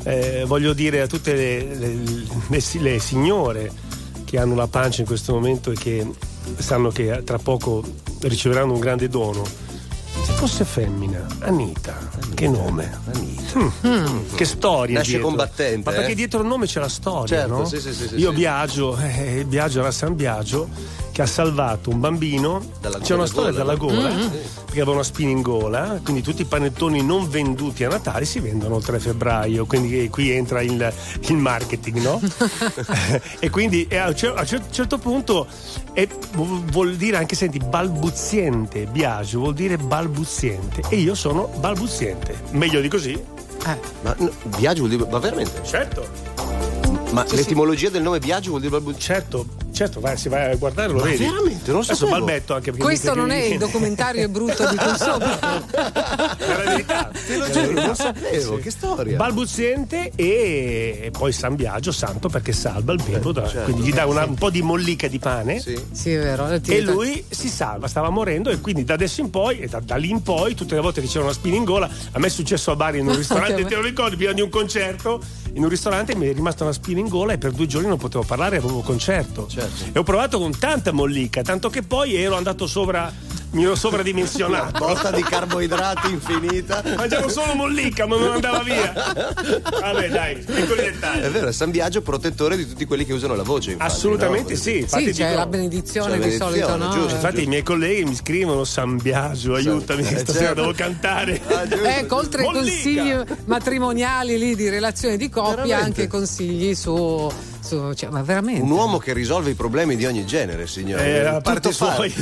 eh, voglio dire a tutte le, le, le, le, signore che hanno la pancia in questo momento e che sanno che tra poco riceveranno un grande dono. Se fosse femmina, Anita, che nome? Anita. Mm. Che storia. Nasce dietro. combattente. Ma perché eh? dietro il nome c'è la storia, certo, no? Sì, sì, sì, Io Biagio, eh, Biagio era San Biagio che ha salvato un bambino. Dalla C'è una storia gola, dalla gola, mm-hmm. perché aveva una spina in gola, quindi tutti i panettoni non venduti a Natale si vendono il 3 febbraio, quindi qui entra il, il marketing, no? e quindi a un certo punto è, vuol dire anche, senti, balbuziente, Biagio vuol dire balbuziente e io sono balbuziente. Meglio di così? Eh. Ma no, Biagio vuol dire, ma veramente? Certo. Ma sì, l'etimologia sì. del nome Biagio vuol dire? Certo, certo, vai, si vai a guardare, lo ma vedi. Veramente, non so. Adesso balbetto anche perché Questo non è il documentario brutto di Consopra. È la verità. Te lo giuro, non sapevo, sì. che storia. Balbuziente e poi San Biagio, santo perché salva il bimbo, da, certo. quindi gli dà una, un po' di mollica di pane. Sì, sì è vero. E lui si salva, stava morendo e quindi da adesso in poi, e da, da lì in poi, tutte le volte che c'era una spina in gola, a me è successo a Bari in un ristorante, te lo ricordi, prima di un concerto, in un ristorante mi è rimasta una spina in gola e per due giorni non potevo parlare, avevo un concerto. Certo. E ho provato con tanta mollica, tanto che poi ero andato sovra mi ero sovradimensionato. Una botta di carboidrati infinita. Mangiavo solo mollica, ma non andava via. Vabbè, dai, piccoli dettagli. È vero, è San Biagio protettore di tutti quelli che usano la voce. Infatti, Assolutamente no? sì. Infatti, sì, c'è dico, la benedizione di solito, no? Giusto. Infatti, i miei colleghi mi scrivono San Biagio, aiutami, eh, stasera certo. devo cantare. Ah, ecco, oltre ai consigli matrimoniali lì di relazione di coppia, veramente? anche consigli su cioè, ma veramente. Un uomo che risolve i problemi di ogni genere, signore. Eh, a parte suoi.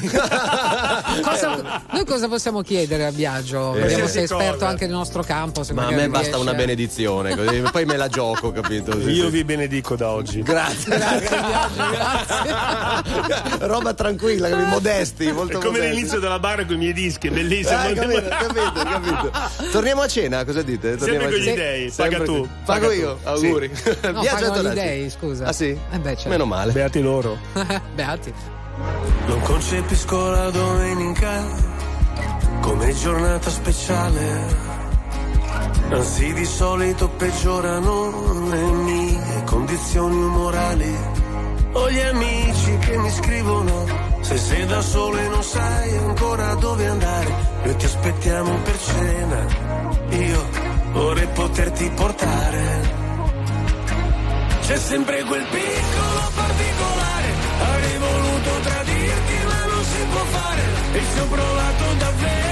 cosa, noi cosa possiamo chiedere a Biagio? Eh, Vediamo se è esperto cosa. anche nel nostro campo. ma a me basta riesce. una benedizione, così, poi me la gioco, capito? Io vi benedico da oggi. Grazie. grazie, Biagio, grazie. Roba tranquilla, capito? modesti. Molto è come modesti. l'inizio della barra con i miei dischi, bellissimo. Eh, capito, capito, capito. Torniamo a cena, cosa dite? Torniamo Sempre con gli dei, paga tu. Pago io, auguri. Sì. No, Biagio gli dei, scusa. Ah sì? Eh beh, certo. Meno male. Beati loro. Beati. Non concepisco la domenica come giornata speciale. Anzi di solito peggiorano le mie condizioni umorali. Ho gli amici che mi scrivono se sei da solo e non sai ancora dove andare. Noi ti aspettiamo per cena. Io vorrei poterti portare. C'è sempre quel piccolo particolare. Avrei voluto tradirti ma non si può fare. E ci ho provato davvero,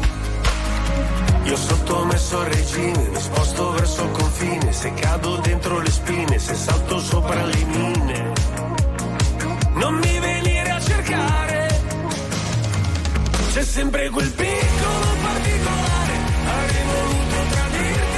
Io sottomesso al regime, mi sposto verso il confine, se cado dentro le spine, se salto sopra le mine. Non mi venire a cercare, c'è sempre quel piccolo particolare. Avrei voluto tradirti,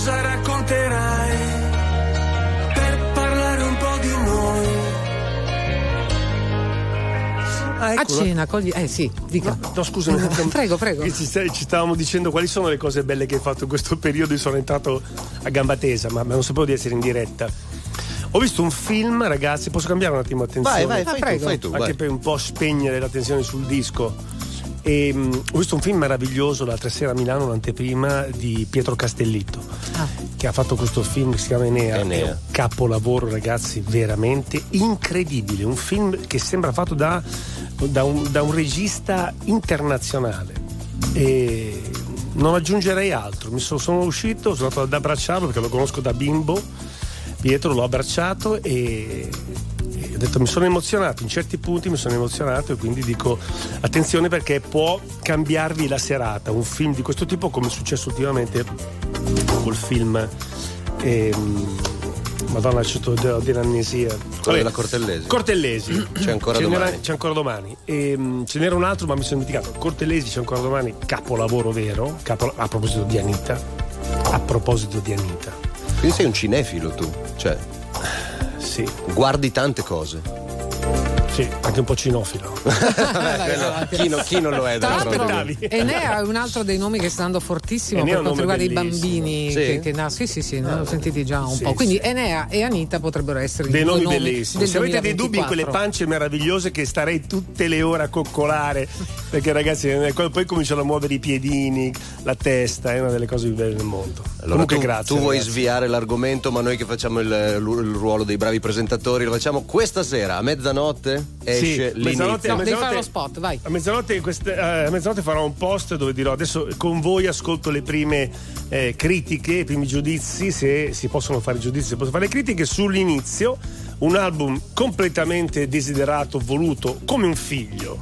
Cosa racconterai? Per parlare un po' di noi. Ah, A ecco, cena con gli. Eh sì, dica. No, no, scusami. prego, prego. Ci, ci stavamo dicendo quali sono le cose belle che hai fatto in questo periodo. Io sono entrato a gamba tesa, ma, non sapevo di essere in diretta. Ho visto un film, ragazzi. Posso cambiare un attimo attenzione? Vai, vai, fai tu, prego. fai tu. Anche vai. per un po' spegnere l'attenzione sul disco. E, mh, ho visto un film meraviglioso l'altra sera a Milano, un'anteprima di Pietro Castellitto, Ah. che ha fatto questo film che si chiama Enea. Enea. È un capolavoro, ragazzi, veramente incredibile. Un film che sembra fatto da, da un, da un regista internazionale. E non aggiungerei altro. Mi sono, sono uscito, sono andato ad abbracciarlo perché lo conosco da bimbo. Pietro l'ho abbracciato e, detto mi sono emozionato, in certi punti mi sono emozionato e quindi dico attenzione perché può cambiarvi la serata. Un film di questo tipo come è successo ultimamente col film ehm, Madonna c'è di l'amnesia. Quello della Cortellesi. Cortellesi. C'è ancora Ce n'era- domani. c'è ancora domani. Ehm, ce n'era un altro, ma mi sono dimenticato. Cortellesi c'è ancora domani. Capolavoro vero. capo- a proposito di Anita. A proposito di Anita. Quindi sei un cinefilo tu. Cioè, Sì, guardi tante cose. Sì, anche un po' cinofilo. chi, no- chi non lo è Tra l'altro. Enea è un altro dei nomi che sta andando fortissimo Enea per quanto riguarda i bellissimo. bambini. Sì? Che, che na- sì, sì, sì, ne ho sentiti già un Sì, po'. Quindi sì. Enea e Anita potrebbero essere Dei i due nomi nomi bellissimi. Se avete dei dubbi in quelle 2024. pance meravigliose che starei tutte le ore a coccolare, perché ragazzi, eh, quando poi cominciano a muovere i piedini, la testa, è una delle cose più belle del mondo. Allora Comunque tu, grazie. tu vuoi ragazzi. sviare l'argomento, ma noi che facciamo il, il ruolo dei bravi presentatori lo facciamo questa sera a mezzanotte esce Sì, mezzanotte- l'inizio. No, mezzanotte- fare lo spot, vai. A mezzanotte, queste- eh, a mezzanotte farò un post dove dirò adesso con voi ascolto le prime eh, critiche, i primi giudizi, se si possono fare giudizi, se possono fare le critiche sull'inizio. Un album completamente desiderato, voluto come un figlio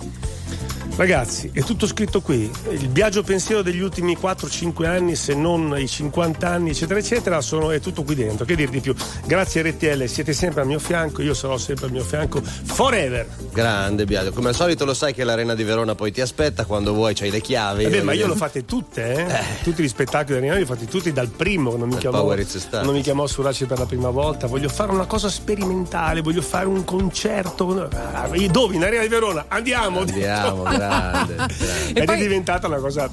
Ragazzi, è tutto scritto qui. Il viaggio pensiero degli ultimi 4-5 anni, se non i 50 anni, eccetera, eccetera, sono, è tutto qui dentro. Che dir di più? Grazie RTL, siete sempre al mio fianco, io sarò sempre al mio fianco forever. Grande Biagio, come al solito lo sai che l'Arena di Verona poi ti aspetta quando vuoi, c'hai le chiavi. Vabbè, ma io l'ho fatte tutte, eh? eh. Tutti gli spettacoli dell'Arena li ho fatti tutti dal primo, non mi chiamò, non mi chiamò Suraci per la prima volta. Voglio fare una cosa sperimentale, voglio fare un concerto. Dove? In Arena di Verona? Andiamo! Andiamo, grande, grande. Ed poi... è diventata una cosa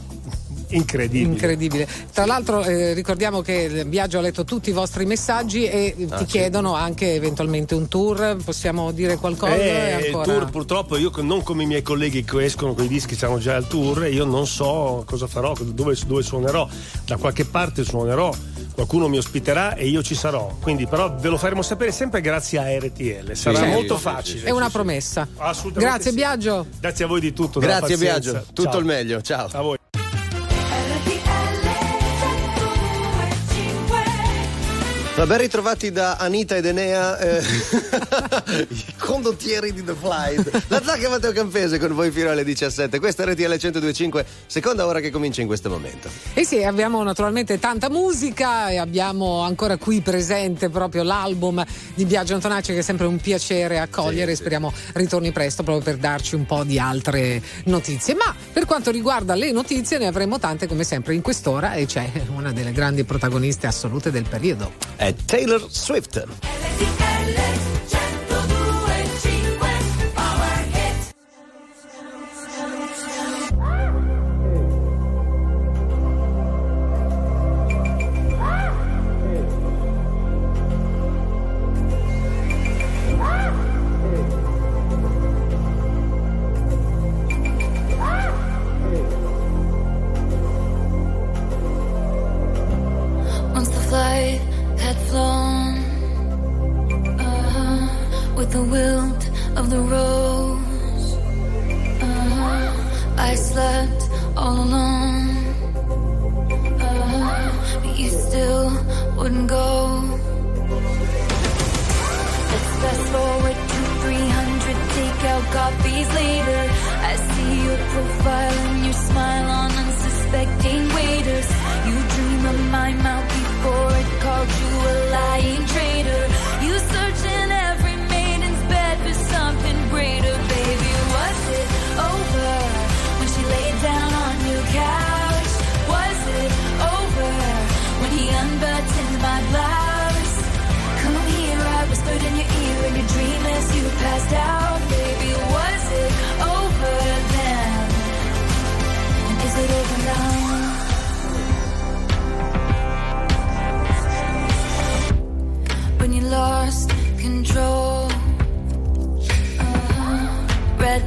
incredibile. incredibile. Tra l'altro eh, ricordiamo che Biagio ha letto tutti i vostri messaggi e ah, ti sì. chiedono anche eventualmente un tour, possiamo dire qualcosa? Eh, ancora... Il tour purtroppo io non come i miei colleghi che escono con i dischi, siamo già al tour, io non so cosa farò, dove, dove suonerò, da qualche parte suonerò qualcuno mi ospiterà e io ci sarò. Quindi, però, ve lo faremo sapere sempre grazie a RTL. Sarà sì, molto facile. È una promessa. Assolutamente. Grazie, sì. Biagio. Grazie a voi di tutto. Grazie, Biagio. Tutto Ciao. il meglio. Ciao. A voi. Ma ben ritrovati da Anita ed Enea, eh, i condottieri di The Flight. La Zacca Matteo Campese con voi fino alle 17. Questa è RTL 1025, seconda ora che comincia in questo momento. E sì, abbiamo naturalmente tanta musica e abbiamo ancora qui presente proprio l'album di Biagio Antonacci che è sempre un piacere accogliere sì, speriamo ritorni presto proprio per darci un po' di altre notizie. Ma per quanto riguarda le notizie ne avremo tante come sempre in quest'ora e c'è una delle grandi protagoniste assolute del periodo Taylor Swift.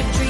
your dreams.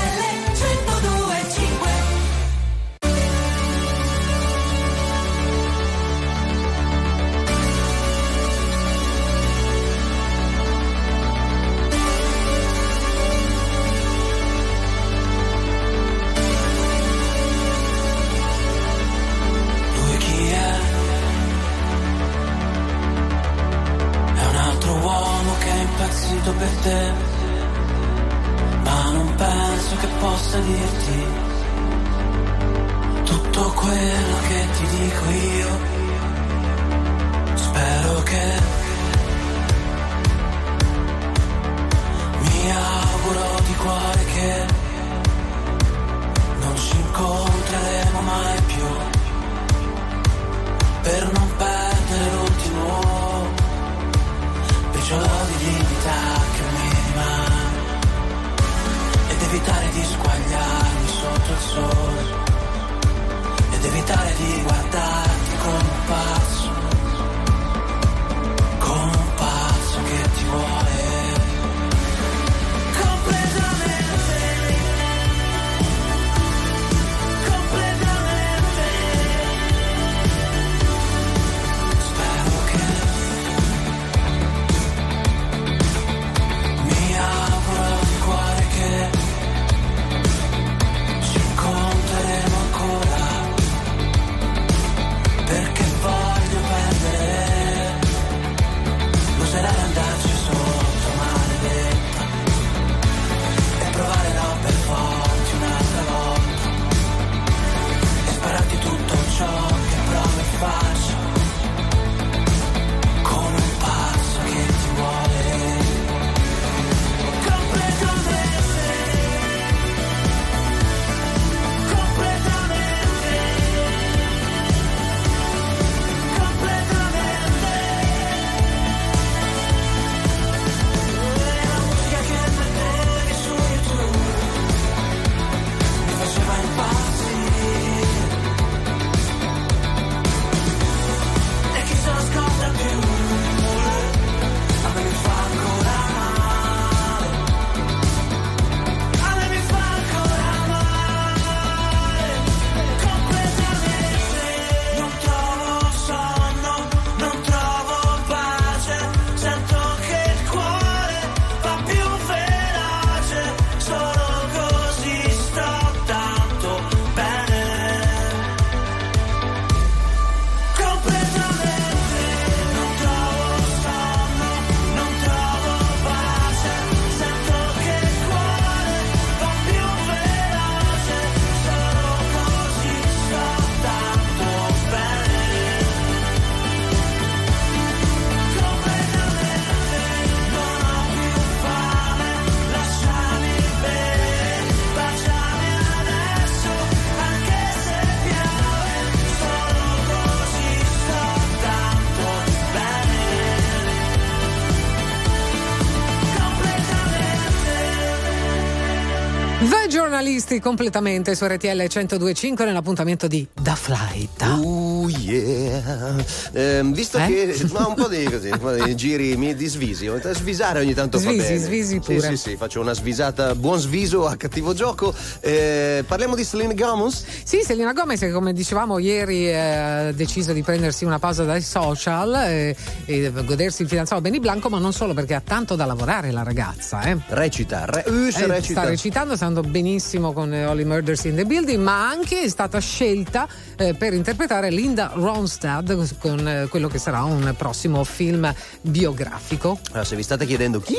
giornalisti completamente su RTL 1025 nell'appuntamento di The Flight. Oh yeah. Eh, visto eh? che ma un po' di, così, un po di giri mi disvisi, svisare ogni tanto svisi, fa bene. Svisi pure. Sì, sì, sì, faccio una svisata, buon sviso a cattivo gioco. Eh, parliamo di Selena Gomez? Sì, Selena Gomez che come dicevamo ieri eh, ha deciso di prendersi una pausa dai social eh, e godersi il fidanzato Benny Blanco, ma non solo perché ha tanto da lavorare la ragazza. Eh. Recita, re, uh, recita. sta recitando, sta andando benissimo con Holly Murders in the Building, ma anche è stata scelta eh, per interpretare Linda Ronstadt con eh, quello che sarà un prossimo film biografico. Allora, se vi state chiedendo chi?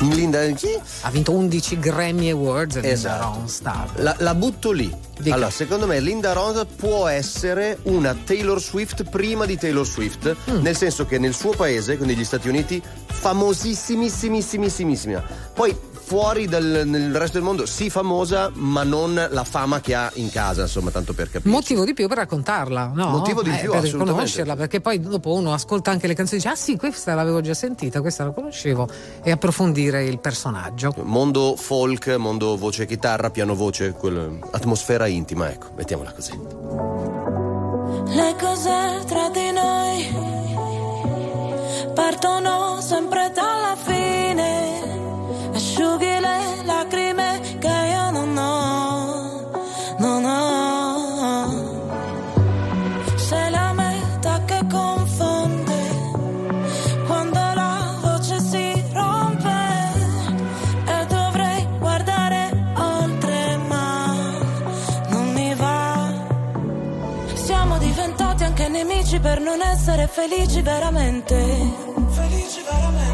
Linda chi? Ha vinto 11 Grammy Awards esatto. Linda Ronstadt. La, la butto lì. Dica. Allora, secondo me Linda Ronstadt può essere una Taylor Swift prima di Taylor Swift, mm. nel senso che nel suo paese, quindi gli Stati Uniti, famosissimissimissima. Poi fuori dal, nel resto del mondo sì famosa, ma non la fama che ha in casa, insomma, tanto per capire. Motivo di più per raccontarla, no? Motivo di eh, più per conoscerla, perché poi dopo uno ascolta anche le canzoni e dice "Ah sì, questa l'avevo già sentita, questa la conoscevo" e approfondire il personaggio. Mondo folk, mondo voce chitarra, piano voce, atmosfera intima, ecco, mettiamola così. Le cose tra di noi partono sempre dalla fine asciughi le lacrime che io non ho, non ho. Sei la meta che confonde quando la voce si rompe e dovrei guardare oltre ma non mi va. Siamo diventati anche nemici per non essere felici veramente. Felici veramente.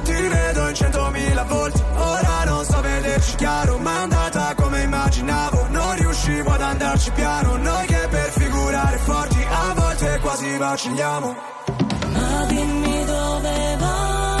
andarci piano Noi che per figurare forti A volte quasi vacilliamo. Ma dimmi dove vai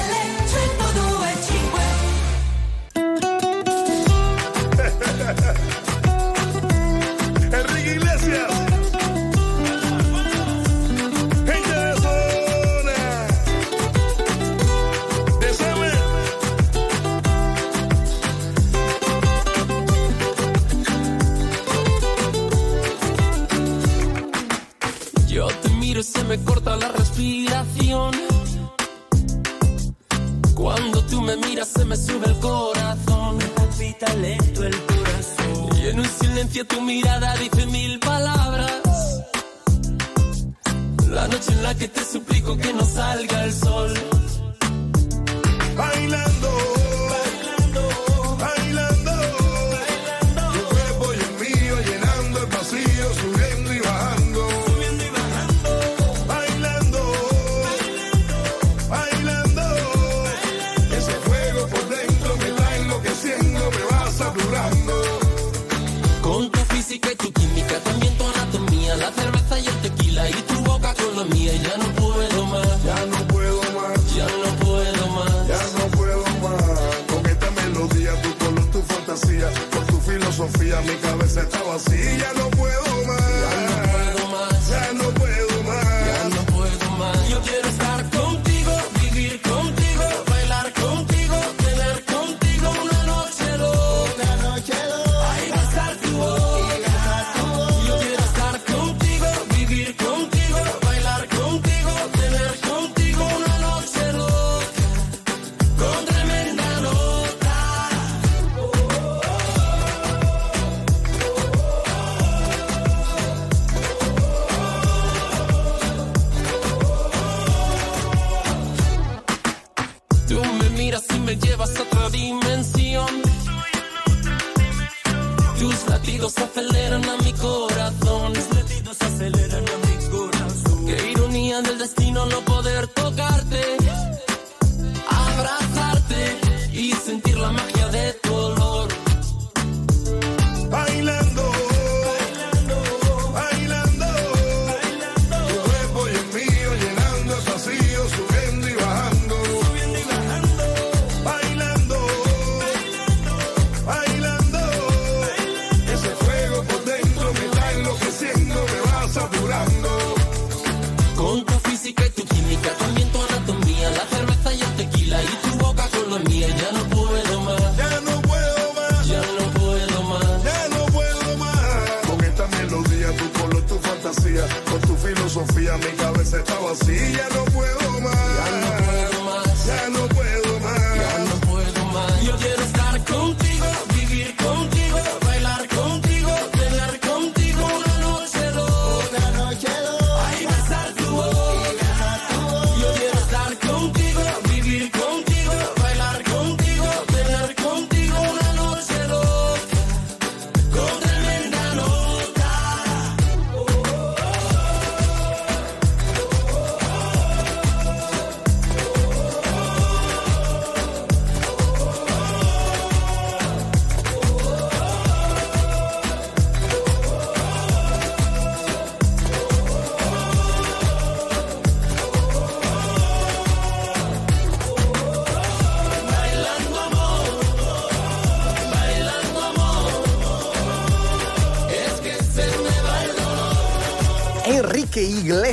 me llevas a otra dimensión. Tus latidos aceleran a mi corazón. See ya.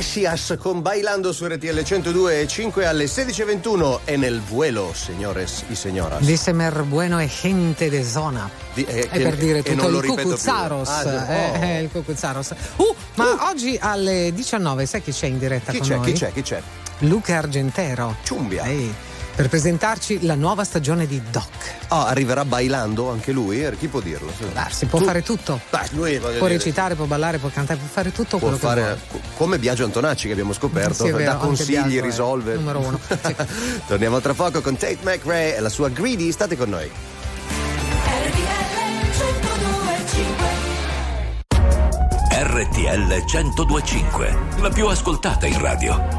Iglesias con Bailando su RTL 102 e 5 alle 16.21 e nel vuelo, signores y señoras. Dicemer bueno e gente de zona. Di, eh, è che, per dire tutto il Cucuzzaros. Ah, eh, oh. eh, il Cucuzzaros. Uh, ma uh. oggi alle 19 sai chi c'è in diretta chi c'è, noi? Chi c'è? Chi c'è? Luca Argentero. Ciumbia. Ehi, per presentarci la nuova stagione di Doc. Oh, arriverà bailando anche lui? Eh, chi può dirlo? Bah, si può tu? fare tutto. Bah, lui, può dire. recitare, può ballare, può cantare, può fare tutto può quello fare, che vuole. Come Biagio Antonacci che abbiamo scoperto, sì, da consigli, Biagio risolve. Numero uno. Sì. Torniamo tra poco con Tate McRae e la sua Greedy, state con noi. RTL 1025, la più ascoltata in radio.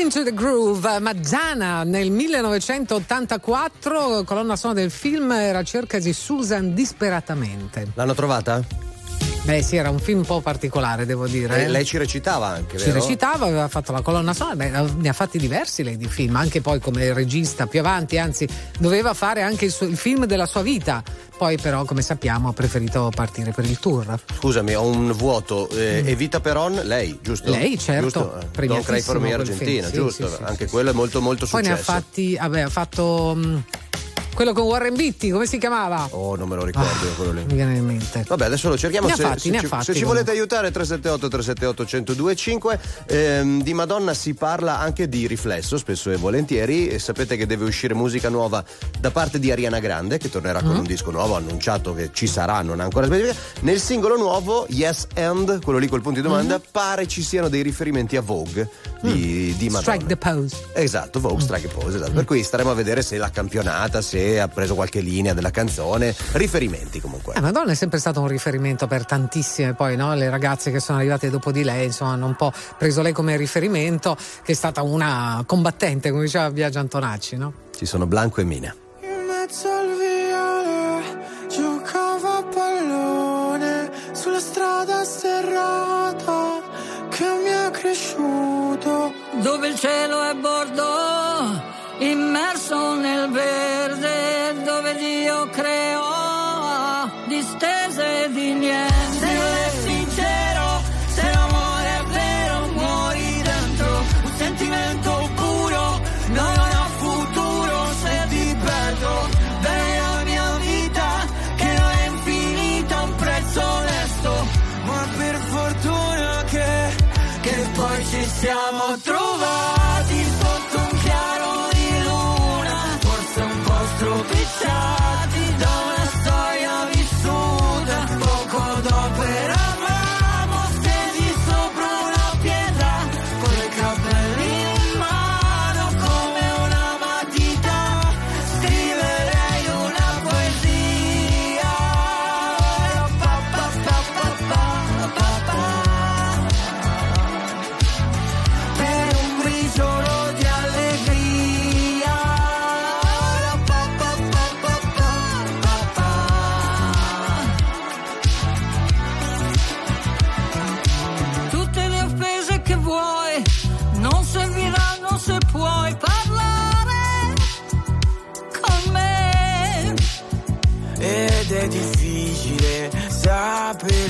Into the Groove, Mazzana nel 1984, colonna sonora del film, era cerca di Susan disperatamente. L'hanno trovata? Beh, sì, era un film un po' particolare, devo dire. Eh, eh. lei ci recitava anche, ci vero? Ci recitava, aveva fatto la colonna sonora, eh, ne ha fatti diversi lei di film, anche poi come regista più avanti, anzi, doveva fare anche il, suo, il film della sua vita. Poi, però, come sappiamo, ha preferito partire per il tour. Scusami, ho un vuoto. Eh. Mm. Evita Peron, lei, giusto? Lei, certo. Giusto? Don Cry for Argentina, sì, giusto? Sì, sì, anche quello è molto, molto successo. Poi ne ha fatti, vabbè, ha fatto. Mh, quello con Warren Beatty, come si chiamava? Oh, non me lo ricordo io quello lì. Mi viene in mente. Vabbè, adesso lo cerchiamo. Ne se, fatti, se ne ci, fatti se ci volete aiutare, 378 378 1025. Ehm, di Madonna si parla anche di riflesso, spesso e volentieri. E sapete che deve uscire musica nuova da parte di Ariana Grande, che tornerà Mm. con un disco nuovo, annunciato che ci sarà, non ha ancora specificato. Nel singolo nuovo, Yes and, quello lì col punto di domanda, Mm. pare ci siano dei riferimenti a Vogue di, di Madonna. Strike the pose. Esatto, Vogue Strike a Pose, esatto. Per cui staremo a vedere se l'ha campionata, se ha preso qualche linea della canzone. Riferimenti comunque. Eh, Madonna è sempre stato un riferimento per tantissime, poi no? le ragazze che sono arrivate dopo di lei, insomma, hanno un po' preso lei come riferimento, che è stata una combattente, come diceva Biagio Antonacci, no? Ci sono Blanco e Mina. In mezzo al viale giocava a pallone sulla strada serrata che mi ha cresciuto. dove il cielo è bordo, immerso nel verde, dove Dio creò distese di niente. happy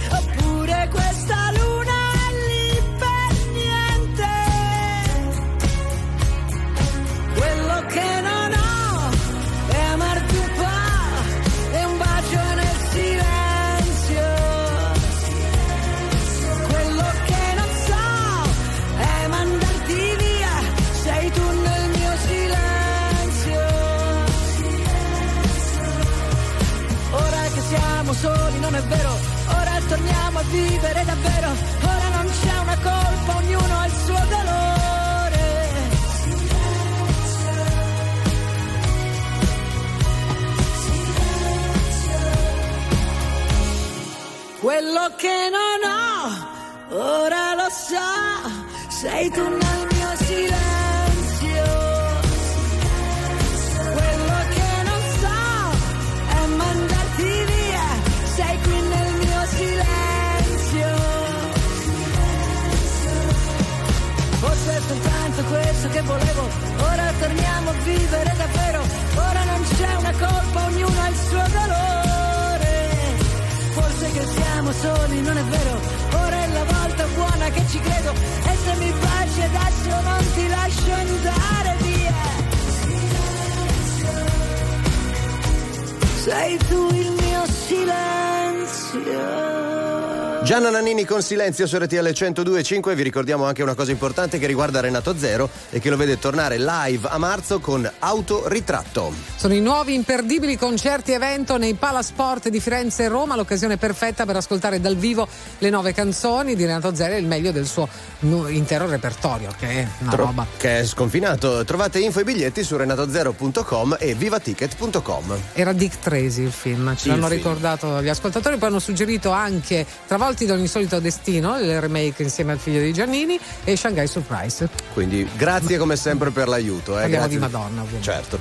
no no Nannini con silenzio su RTL 102.5 vi ricordiamo anche una cosa importante che riguarda Renato Zero e che lo vede tornare live a marzo con Autoritratto. Sono i nuovi imperdibili concerti evento nei Palasport di Firenze e Roma, l'occasione perfetta per ascoltare dal vivo le nuove canzoni di Renato Zero e il meglio del suo intero repertorio, che è una Tro- roba. Che è sconfinato. Trovate info e biglietti su renatozero.com e vivaticket.com. Era Dick Tracy il film, ce Il l'hanno film. ricordato gli ascoltatori, poi hanno suggerito anche Travolti da un insolito destino, il remake insieme al figlio di Giannini e Shanghai Surprise. Quindi grazie come sempre per l'aiuto. Eh, Parliamo grazie. di Madonna, ovviamente. Certo.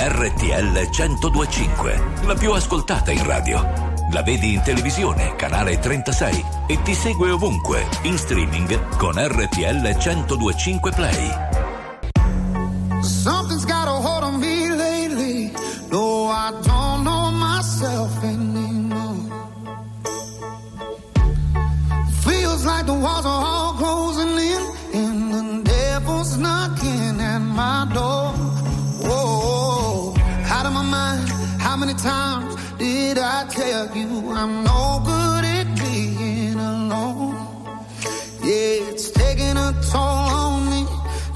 RTL 1025, la più ascoltata in radio. La vedi in televisione, canale 36 e ti segue ovunque, in streaming con RTL 1025 Play. Something's I don't know myself anymore. Feels like the walls are all closing in, and the devil's knocking at my door. Whoa, out of my mind. How many times did I tell you I'm no good at being alone? Yeah, it's taking a toll on.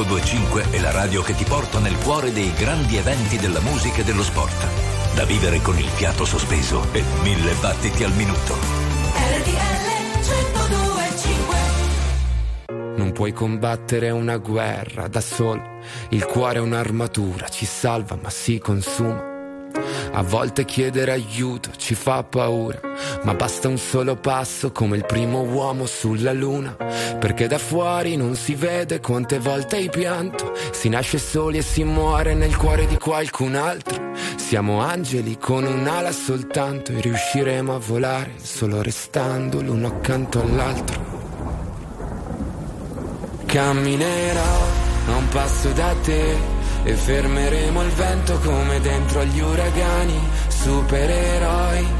1025 è la radio che ti porta nel cuore dei grandi eventi della musica e dello sport. Da vivere con il fiato sospeso e mille battiti al minuto. RTL 1025 Non puoi combattere una guerra da solo. Il cuore è un'armatura, ci salva ma si consuma. A volte chiedere aiuto ci fa paura, ma basta un solo passo come il primo uomo sulla luna. Perché da fuori non si vede quante volte hai pianto. Si nasce soli e si muore nel cuore di qualcun altro. Siamo angeli con un'ala soltanto e riusciremo a volare solo restando l'uno accanto all'altro. Camminerò a un passo da te e fermeremo il vento come dentro agli uragani, supereroi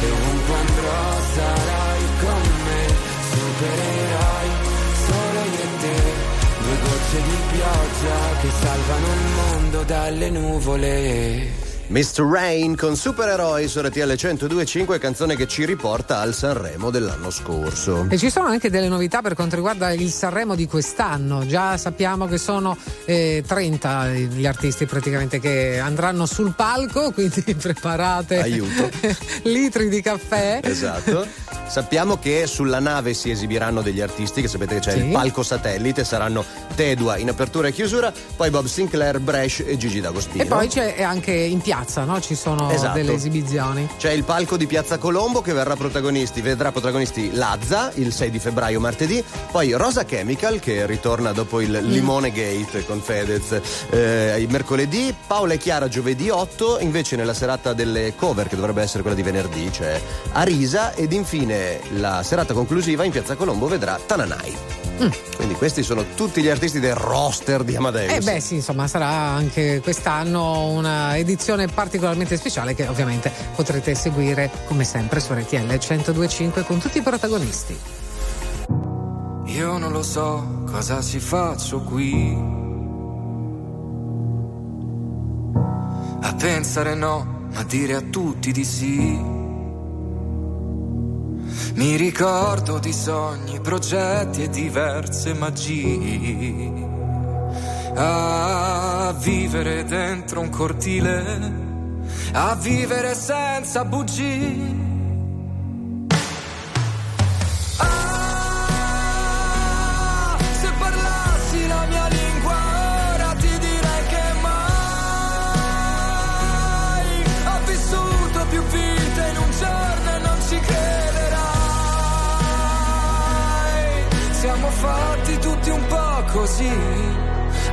e ovunque andrò sarai con me, supereroi solo io e te. Due gocce di pioggia che salvano il mondo dalle nuvole. Mr. Rain con Supereroi su RTL 1025, canzone che ci riporta al Sanremo dell'anno scorso. E ci sono anche delle novità per quanto riguarda il Sanremo di quest'anno. Già sappiamo che sono eh, 30 gli artisti praticamente che andranno sul palco, quindi preparate Aiuto. litri di caffè. Esatto. Sappiamo che sulla nave si esibiranno degli artisti, che sapete che c'è Sì. il palco satellite, saranno Tedua in apertura e chiusura, poi Bob Sinclair, Bresh e Gigi D'Agostino. E poi c'è anche in piazza, no? Ci sono Esatto. delle esibizioni. C'è il palco di Piazza Colombo che verrà protagonisti, vedrà protagonisti Lazza il 6 di febbraio martedì, poi Rosa Chemical che ritorna dopo il Mm. Limone Gate con Fedez eh, il mercoledì, Paola e Chiara giovedì 8, invece nella serata delle cover che dovrebbe essere quella di venerdì c'è Arisa ed infine la serata conclusiva in Piazza Colombo vedrà Tananai. Quindi questi sono tutti gli artisti del roster di Amadeus. Mm. Eh beh sì, insomma sarà anche quest'anno una edizione particolarmente speciale che ovviamente potrete seguire come sempre su RTL 1025 con tutti i protagonisti. Io non lo so cosa ci faccio qui. A pensare no, ma dire a tutti di sì. Mi ricordo di sogni, progetti e diverse magie a vivere dentro un cortile, a vivere senza bugie. Ah, se parlassi la mia lingua ora ti direi che mai ho vissuto più vite in un giorno e non ci crederai. Siamo fatti tutti un po' così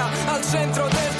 al centro del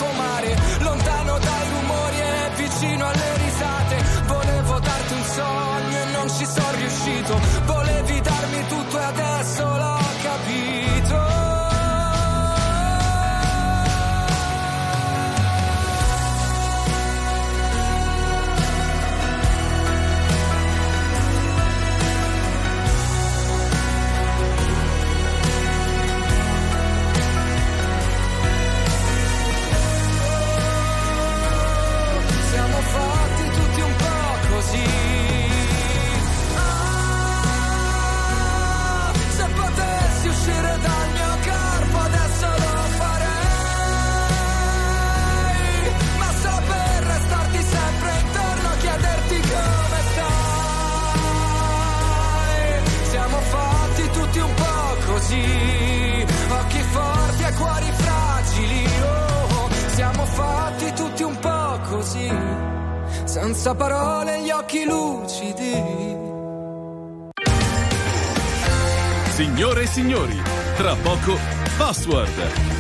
senza parole gli occhi lucidi. Signore e signori, tra poco Password.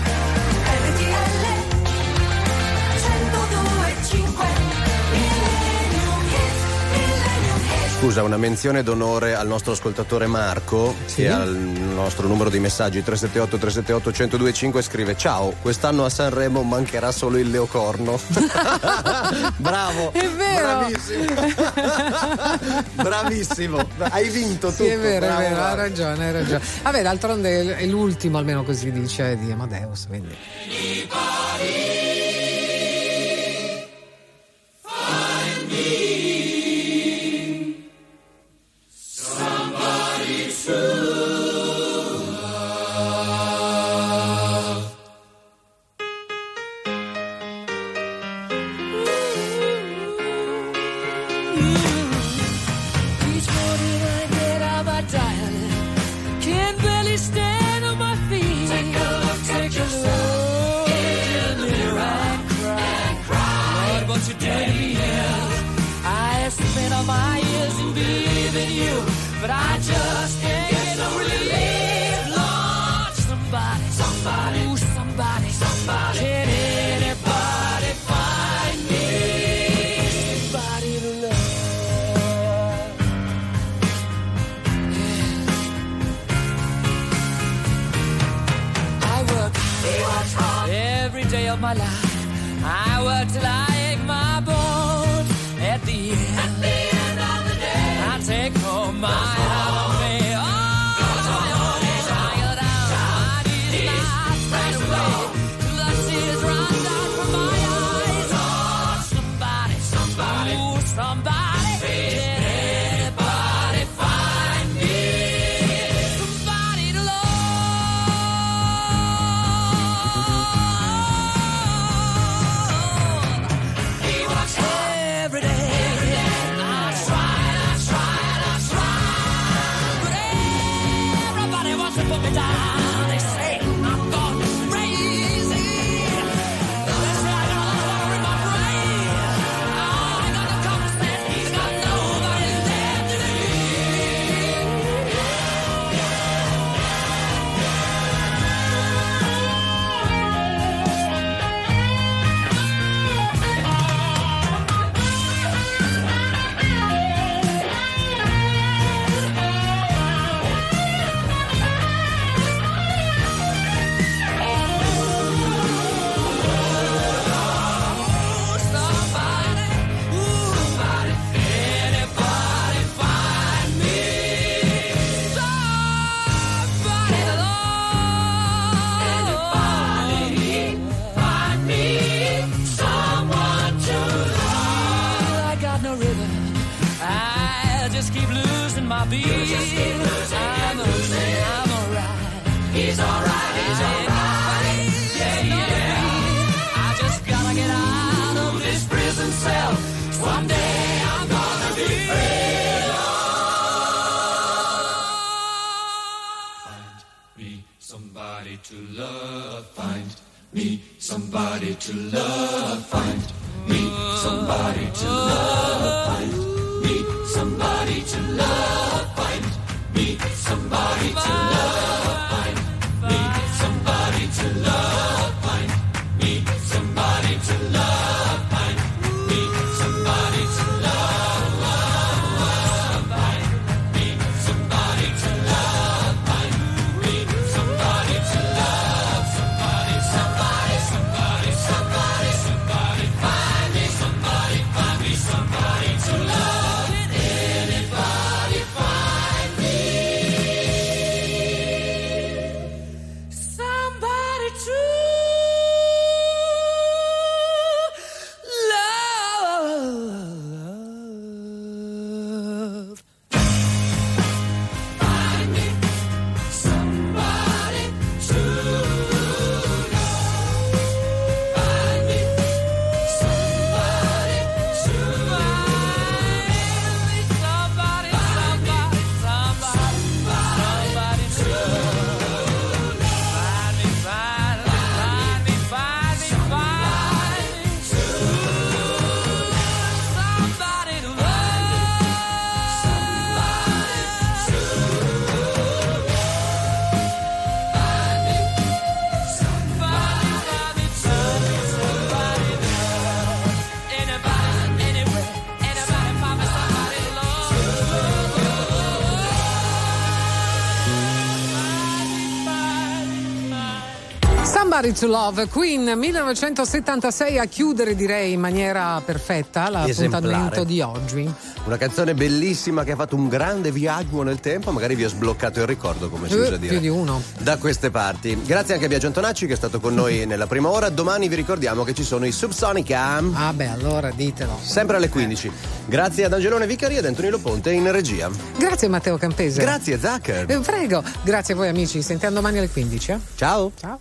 scusa, una menzione d'onore al nostro ascoltatore Marco sì? e al nostro numero di messaggi 378 378 1025 scrive "Ciao, quest'anno a Sanremo mancherà solo il leocorno". Bravo! È vero! Bravissimo. Bravissimo. Hai vinto tu. Sì, è vero, bravo, è vero, hai ragione, hai ragione. Vabbè, d'altronde è l'ultimo almeno così dice di Amadeus, quindi. Anybody. Somebody to Love, Queen 1976 a chiudere direi in maniera perfetta l'appuntamento di oggi. Una canzone bellissima che ha fatto un grande viaggio nel tempo, magari vi ha sbloccato il ricordo, come si Eh, usa dire. più di uno. Da queste parti. Grazie anche a Biagio Antonacci che è stato con noi nella prima ora. Domani vi ricordiamo che ci sono i Subsonica. Ah beh, allora ditelo. Sempre alle 15. Grazie ad Angelone Vicari e ad Antonino Ponte in regia. Grazie Matteo Campese. Grazie Zac. Eh, prego. Grazie a voi amici, ci sentiamo domani alle 15. eh. Ciao. Ciao.